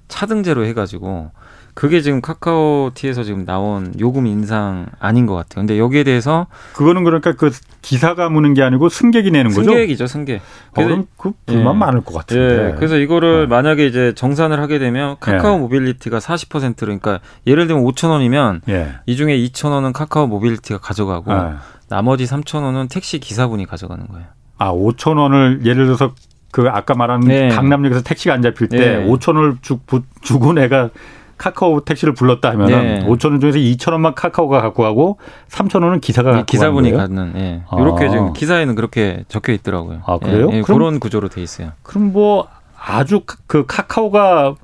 차등제로 해가지고 그게 지금 카카오T에서 지금 나온 요금 인상 아닌 것 같아요. 근데 여기에 대해서 그거는 그러니까 그 기사가 무는 게 아니고 승객이 내는 거죠? 승객이죠, 승객. 어, 그래서 그 불만 예. 많을 것 같은데. 예. 그래서 이거를 예. 만약에 이제 정산을 하게 되면 카카오 예. 모빌리티가 40% 그러니까 예를 들면 5천 원이면 예. 이 중에 2천 원은 카카오 모빌리티가 가져가고 예. 나머지 3천 원은 택시 기사분이 가져가는 거예요. 아, 5천 원을 예를 들어서 그 아까 말한 네. 강남역에서 택시가 안 잡힐 때 네. 5천 원을 주, 주고 내가 카카오 택시를 불렀다 하면 네. 5천 원 중에서 2천 원만 카카오가 갖고 가고 3천 원은 기사가 네, 갖고 기사분이 갖는 예. 아. 이렇게 지금 기사에는 그렇게 적혀 있더라고요. 아 그래요? 예, 예, 그런 구조로 돼 있어요. 그럼 뭐 아주 그 카카오가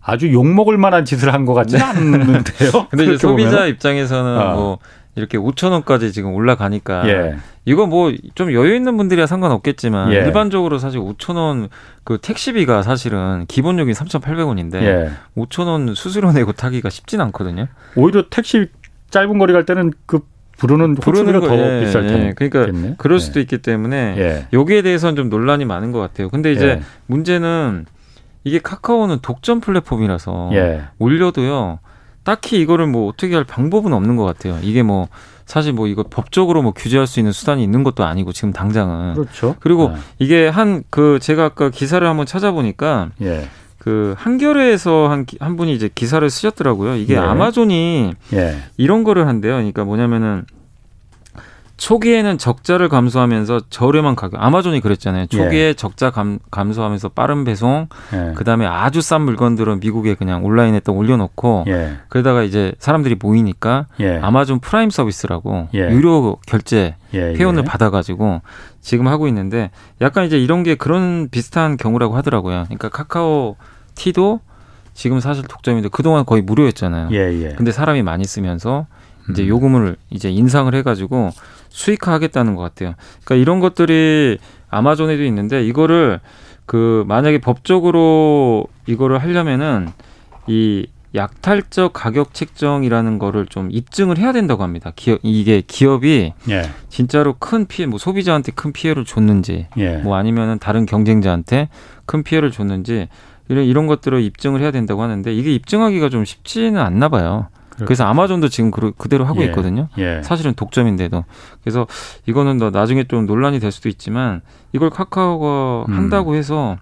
아주 욕 먹을 만한 짓을 한 것 같지는 않는데요. 근데 이제 소비자 보면 입장에서는 아. 뭐 이렇게 5천 원까지 지금 올라가니까 예. 이거 뭐 좀 여유 있는 분들이야 상관없겠지만 예. 일반적으로 사실 5천 원 그 택시비가 사실은 기본 요금 3,800원인데 예. 5천 원 수수료 내고 타기가 쉽진 않거든요. 오히려 택시 짧은 거리 갈 때는 그 부르는 부르는 거, 더 예, 비쌀 텐데. 예. 그러니까 겠네? 그럴 수도 예. 있기 때문에 예. 여기에 대해서는 좀 논란이 많은 것 같아요. 근데 이제 예. 문제는 이게 카카오는 독점 플랫폼이라서 올려도요. 딱히 이거를 뭐 어떻게 할 방법은 없는 것 같아요. 이게 뭐 사실 뭐 이거 법적으로 뭐 규제할 수 있는 수단이 있는 것도 아니고 지금 당장은 그렇죠. 그리고 네. 이게 한 그 제가 아까 기사를 한번 찾아보니까 예. 그 한겨레에서 한, 한 분이 이제 기사를 쓰셨더라고요. 이게 예. 아마존이 예. 이런 거를 한대요. 그러니까 뭐냐면은 초기에는 적자를 감수하면서 저렴한 가격. 아마존이 그랬잖아요. 초기에 예. 적자 감, 감수하면서 빠른 배송, 예. 그다음에 아주 싼 물건들은 미국에 그냥 온라인에 딱 올려놓고 예. 그러다가 이제 사람들이 모이니까 예. 아마존 프라임 서비스라고 예. 유료 결제 예, 회원을 받아가지고 지금 하고 있는데 약간 이제 이런 게 그런 비슷한 경우라고 하더라고요. 그러니까 카카오 티도 지금 사실 독점인데 그동안 거의 무료였잖아요. 근데 사람이 많이 쓰면서 이제 음. 요금을 이제 인상을 해가지고 수익화하겠다는 것 같아요. 그러니까 이런 것들이 아마존에도 있는데 이거를 그 만약에 법적으로 이거를 하려면은 이 약탈적 가격 책정이라는 거를 좀 입증을 해야 된다고 합니다. 기업 이게 기업이 예. 진짜로 큰 피해, 뭐 소비자한테 큰 피해를 줬는지, 예. 뭐 아니면은 다른 경쟁자한테 큰 피해를 줬는지 이런 이런 것들을 입증을 해야 된다고 하는데 이게 입증하기가 좀 쉽지는 않나 봐요. 그래서 아마존도 지금 그, 그대로 하고 예. 있거든요. 예. 사실은 독점인데도. 그래서 이거는 너 나중에 좀 논란이 될 수도 있지만 이걸 카카오가 음. 한다고 해서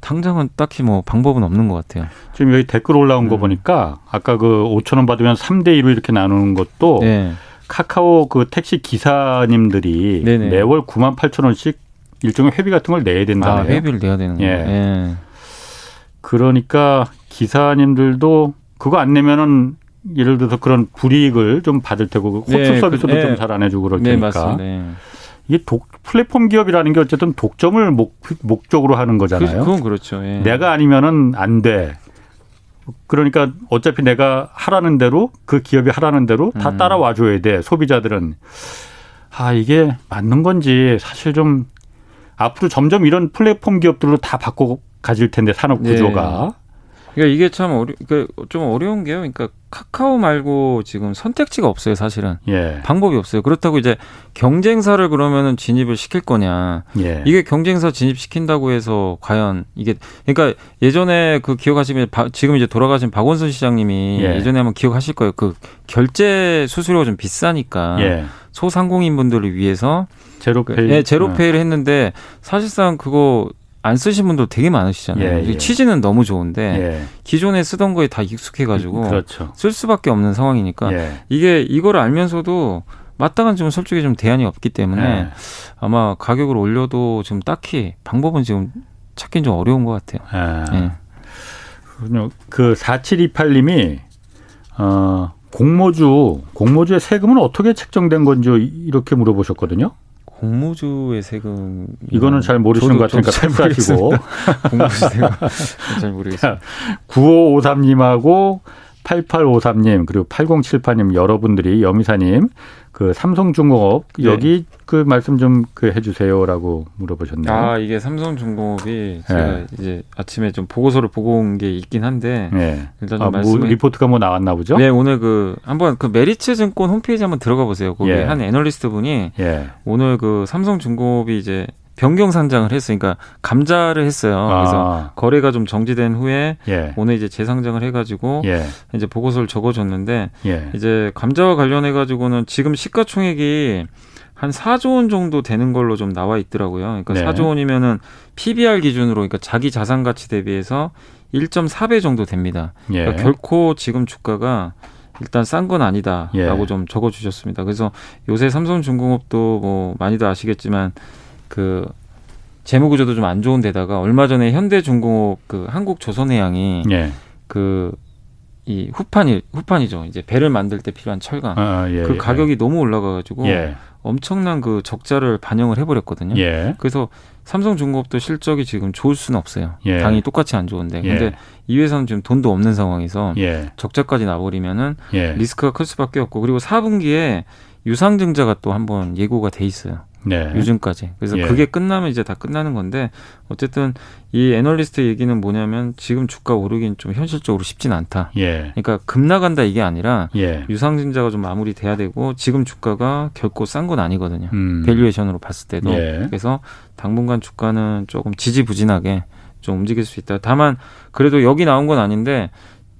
당장은 딱히 뭐 방법은 없는 것 같아요. 지금 여기 댓글 올라온 음. 거 보니까 아까 그 5천 원 받으면 3대 1로 이렇게 나누는 것도 네. 카카오 그 택시 기사님들이 네네. 매월 9만 8천 원씩 일종의 회비 같은 걸 내야 된다네요. 아, 회비를 내야 되는 거예요. 예. 예. 그러니까 기사님들도 그거 안 내면은 예를 들어서 그런 불이익을 좀 받을 테고 그 호출 네, 서비스도 네. 좀잘 안 해주고 그럴 네, 테니까 네, 이게 독, 플랫폼 기업이라는 게 어쨌든 독점을 목, 목적으로 하는 거잖아요. 그, 그건 그렇죠. 예. 내가 아니면은 안 돼. 그러니까 어차피 내가 하라는 대로 그 기업이 하라는 대로 다 음. 따라와 줘야 돼. 소비자들은 아 이게 맞는 건지 사실 좀 앞으로 점점 이런 플랫폼 기업들로 다 바꿔 가질 텐데 산업 구조가. 네. 그러니까 이게 참 어려, 그러니까 좀 어려운 게요. 그러니까 카카오 말고 지금 선택지가 없어요, 사실은. 예. 방법이 없어요. 그렇다고 이제 경쟁사를 그러면은 진입을 시킬 거냐. 예. 이게 경쟁사 진입시킨다고 해서 과연 이게 그러니까 예전에 그 기억하시면 바, 지금 이제 돌아가신 박원순 시장님이 예. 전에 한번 기억하실 거예요. 그 결제 수수료가 좀 비싸니까 예. 소상공인 분들을 위해서 제로페이. 그, 예, 제로페이를 했는데 사실상 그거 안 쓰신 분도 되게 많으시잖아요. 예, 예. 취지는 너무 좋은데 예. 기존에 쓰던 거에 다 익숙해가지고 그렇죠. 쓸 수밖에 없는 상황이니까 예. 이게 이걸 알면서도 마땅한 지금 솔직히 좀 대안이 없기 때문에 예. 아마 가격을 올려도 지금 딱히 방법은 지금 찾긴 좀 어려운 것 같아요. 예. 그 4728님이 어, 공모주 공모주의 세금은 어떻게 책정된 건지 이렇게 물어보셨거든요. 공모주의 세금 이거는 잘 모르시는 것 같으니까 패스하시고. 공모주 세금. 잘 모르겠습니다. 9553님하고 8853님 그리고 8078님 여러분들이 여미사님 그 삼성중공업 네. 여기 그 말씀 좀 그 해주세요라고 물어보셨네요. 아 이게 삼성중공업이 제가 네. 이제 아침에 좀 보고서를 보고 온 게 있긴 한데 네. 일단 좀 아, 말씀 뭐 리포트가 뭐 나왔나 보죠? 네 오늘 그 한번 그 메리츠 증권 홈페이지 한번 들어가 보세요. 거기 예. 한 애널리스트 분이 예. 오늘 그 삼성중공업이 이제 변경 상장을 했으니까 감자를 했어요. 아. 그래서 거래가 좀 정지된 후에 예. 오늘 이제 재상장을 해가지고 예. 이제 보고서를 적어줬는데 예. 이제 감자와 관련해 가지고는 지금 시가총액이 한 4조 원 정도 되는 걸로 좀 나와 있더라고요. 그러니까 네. 4조 원이면은 PBR 기준으로 그러니까 자기 자산 가치 대비해서 1.4배 정도 됩니다. 예. 그러니까 결코 지금 주가가 일단 싼 건 아니다라고 예. 좀 적어 주셨습니다. 그래서 요새 삼성중공업도 뭐 많이들 아시겠지만 그 재무 구조도 좀 안 좋은 데다가 얼마 전에 현대중공업 그 한국 조선해양이 예. 그이 후판이 후판이죠. 이제 배를 만들 때 필요한 철강 아, 예, 그 예. 가격이 너무 올라가 가지고 예. 엄청난 그 적자를 반영을 해 버렸거든요. 예. 그래서 삼성중공업도 실적이 지금 좋을 수는 없어요. 예. 당연히 똑같이 안 좋은데. 근데 이 회사는 지금 돈도 없는 상황에서 적자까지 나버리면은 리스크가 클 수밖에 없고 그리고 4분기에 유상증자가 또 한번 예고가 돼 있어요. 네. 요즘까지. 그래서 예. 그게 끝나면 이제 다 끝나는 건데 어쨌든 이 애널리스트 얘기는 뭐냐면 지금 주가 오르긴 좀 현실적으로 쉽진 않다. 예. 그러니까 급 나간다 이게 아니라 예. 유상증자가 좀 마무리돼야 되고 지금 주가가 결코 싼 건 아니거든요. 음. valuation으로 봤을 때도. 예. 그래서 당분간 주가는 조금 지지부진하게 좀 움직일 수 있다. 다만 그래도 여기 나온 건 아닌데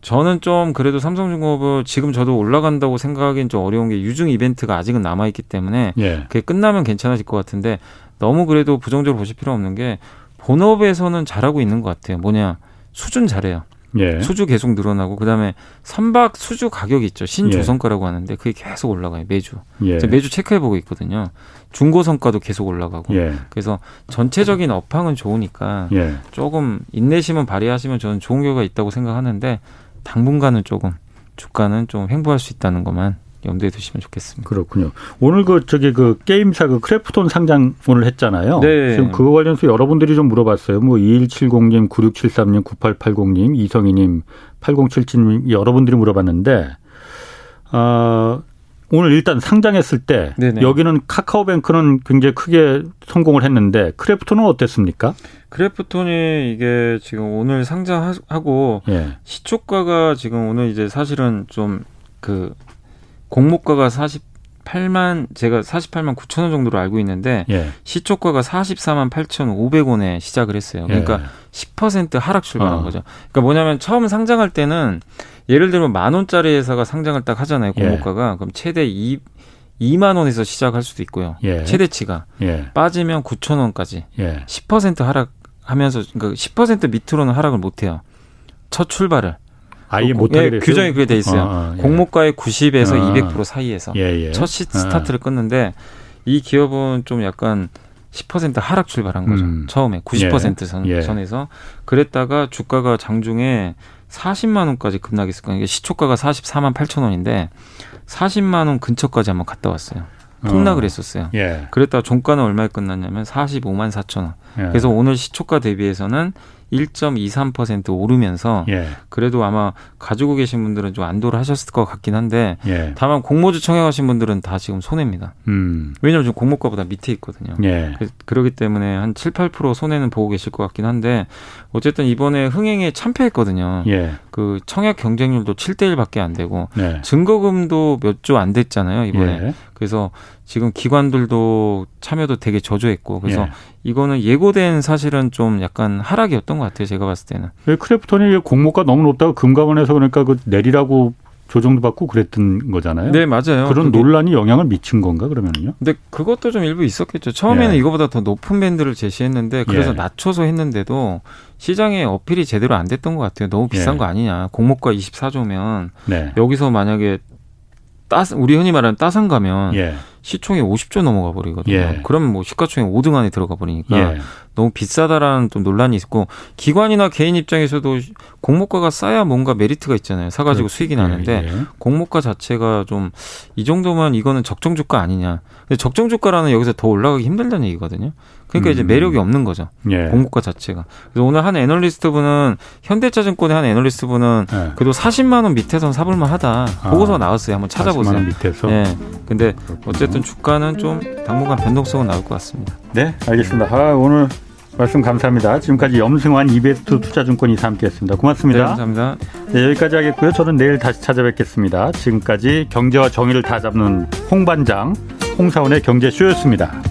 저는 좀 그래도 삼성중공업을 지금 저도 올라간다고 생각하기엔 좀 어려운 게 유증 이벤트가 아직은 남아 있기 때문에 예. 그게 끝나면 괜찮아질 것 같은데 너무 그래도 부정적으로 보실 필요 없는 게 본업에서는 잘하고 있는 것 같아요. 뭐냐 수준 잘해요. 예. 수주 계속 늘어나고 그다음에 선박 수주 가격이 있죠. 신조선가라고 예. 하는데 그게 계속 올라가요. 매주. 예. 매주 체크해 보고 있거든요. 중고선가도 계속 올라가고. 예. 그래서 전체적인 업황은 좋으니까 예. 조금 인내심은 발휘하시면 저는 좋은 결과가 있다고 생각하는데 당분간은 조금 주가는 좀 횡보할 수 있다는 것만 염두에 두시면 좋겠습니다. 그렇군요. 오늘 그 저기 그 게임사 그 크래프톤 상장 오늘 했잖아요. 네. 지금 그거 관련해서 여러분들이 좀 물어봤어요. 뭐 2170님, 9673님, 9880님, 이성희님, 8077님 여러분들이 물어봤는데 어, 오늘 일단 상장했을 때 네네. 여기는 카카오뱅크는 굉장히 크게 성공을 했는데 크래프톤은 어땠습니까? 크래프톤이 이게 지금 오늘 상장하고 예. 시초가가 지금 오늘 이제 사실은 좀 그 공모가가 48만 제가 48만 9천 원 정도로 알고 있는데 예. 시초가가 44만 8천 5백원에 시작을 했어요. 그러니까 예. 10% 하락 출발한 어. 거죠. 그러니까 뭐냐면 처음 상장할 때는 예를 들면 만 원짜리 회사가 상장을 딱 하잖아요. 예. 공모가가 예. 그럼 최대 2 2만 원에서 시작할 수도 있고요. 예. 최대치가 예. 빠지면 9천 원까지 예. 10% 하락하면서 그러니까 10% 밑으로는 하락을 못 해요. 첫 출발을. 아예 못하게 예, 규정이 그게 돼 있어요. 어, 어, 예. 공모가의 90에서 어, 200% 사이에서 예, 첫 시, 스타트를 끊는데 이 기업은 좀 약간 10% 하락 출발한 거죠. 음. 처음에 90% 선, 선에서 그랬다가 주가가 장중에 40만 원까지 급락했을 거예요. 시초가가 44만 8천 원인데 40만 원 근처까지 한번 갔다 왔어요. 폭락을 어. 했었어요. 예. 그랬다가 종가는 얼마에 끝났냐면 45만 4천 원. 예. 그래서 오늘 시초가 대비해서는 1.23% 오르면서 예. 그래도 아마 가지고 계신 분들은 좀 안도를 하셨을 것 같긴 한데 예. 다만 공모주 청약하신 분들은 다 지금 손해입니다. 음. 왜냐하면 지금 공모가보다 밑에 있거든요. 예. 그러 기 때문에 한 7, 8% 손해는 보고 계실 것 같긴 한데 어쨌든 이번에 흥행에 참패했거든요. 예. 그 청약 경쟁률도 7대 1밖에 안 되고 네. 증거금도 몇 조 안 됐잖아요 이번에. 예. 그래서 지금 기관들도 참여도 되게 저조했고 그래서 예. 이거는 예고된 사실은 좀 약간 하락이었던 것 같아요 제가 봤을 때는. 크래프톤이 공모가 너무 높다고 금감원에서 그러니까 그 내리라고 조정도 받고 그랬던 거잖아요. 네, 맞아요. 그런 그게... 논란이 영향을 미친 건가 그러면요? 근데 그것도 좀 일부 있었겠죠. 처음에는 예. 이거보다 더 높은 밴드를 제시했는데 그래서 예. 낮춰서 했는데도 시장에 어필이 제대로 안 됐던 것 같아요. 너무 비싼 예. 거 아니냐. 공모가 24조면 네. 여기서 만약에 따 우리 흔히 말하는 따상 가면 예. 시총이 50조 넘어가 버리거든요. 예. 그러면 뭐 시가총액 5등 안에 들어가 버리니까 예. 너무 비싸다라는 좀 논란이 있고 기관이나 개인 입장에서도 공모가가 싸야 뭔가 메리트가 있잖아요. 사가지고 그렇지. 수익이 나는데 예, 예. 공모가 자체가 좀 이 정도면 이거는 적정 주가 아니냐. 근데 적정 주가라는 여기서 더 올라가기 힘들다는 얘기거든요. 그러니까 음. 이제 매력이 없는 거죠. 예. 공모가 자체가. 그래서 오늘 한 애널리스트 분은 현대차증권의 한 애널리스트 분은 예. 그래도 40만 원 밑에선 사볼만 하다. 아. 보고서 나왔어요. 한번 찾아보세요. 40만 원 밑에서. 예. 근데 어쨌든 주가는 좀 당분간 변동성은 나올 것 같습니다. 네, 알겠습니다. 아, 오늘 말씀 감사합니다. 지금까지 염승환 이베스트 투자증권 이사 함께했습니다. 고맙습니다. 네, 감사합니다. 네, 여기까지 하겠고요. 저는 내일 다시 찾아뵙겠습니다. 지금까지 경제와 정의를 다 잡는 홍반장 홍사원의 경제쇼였습니다.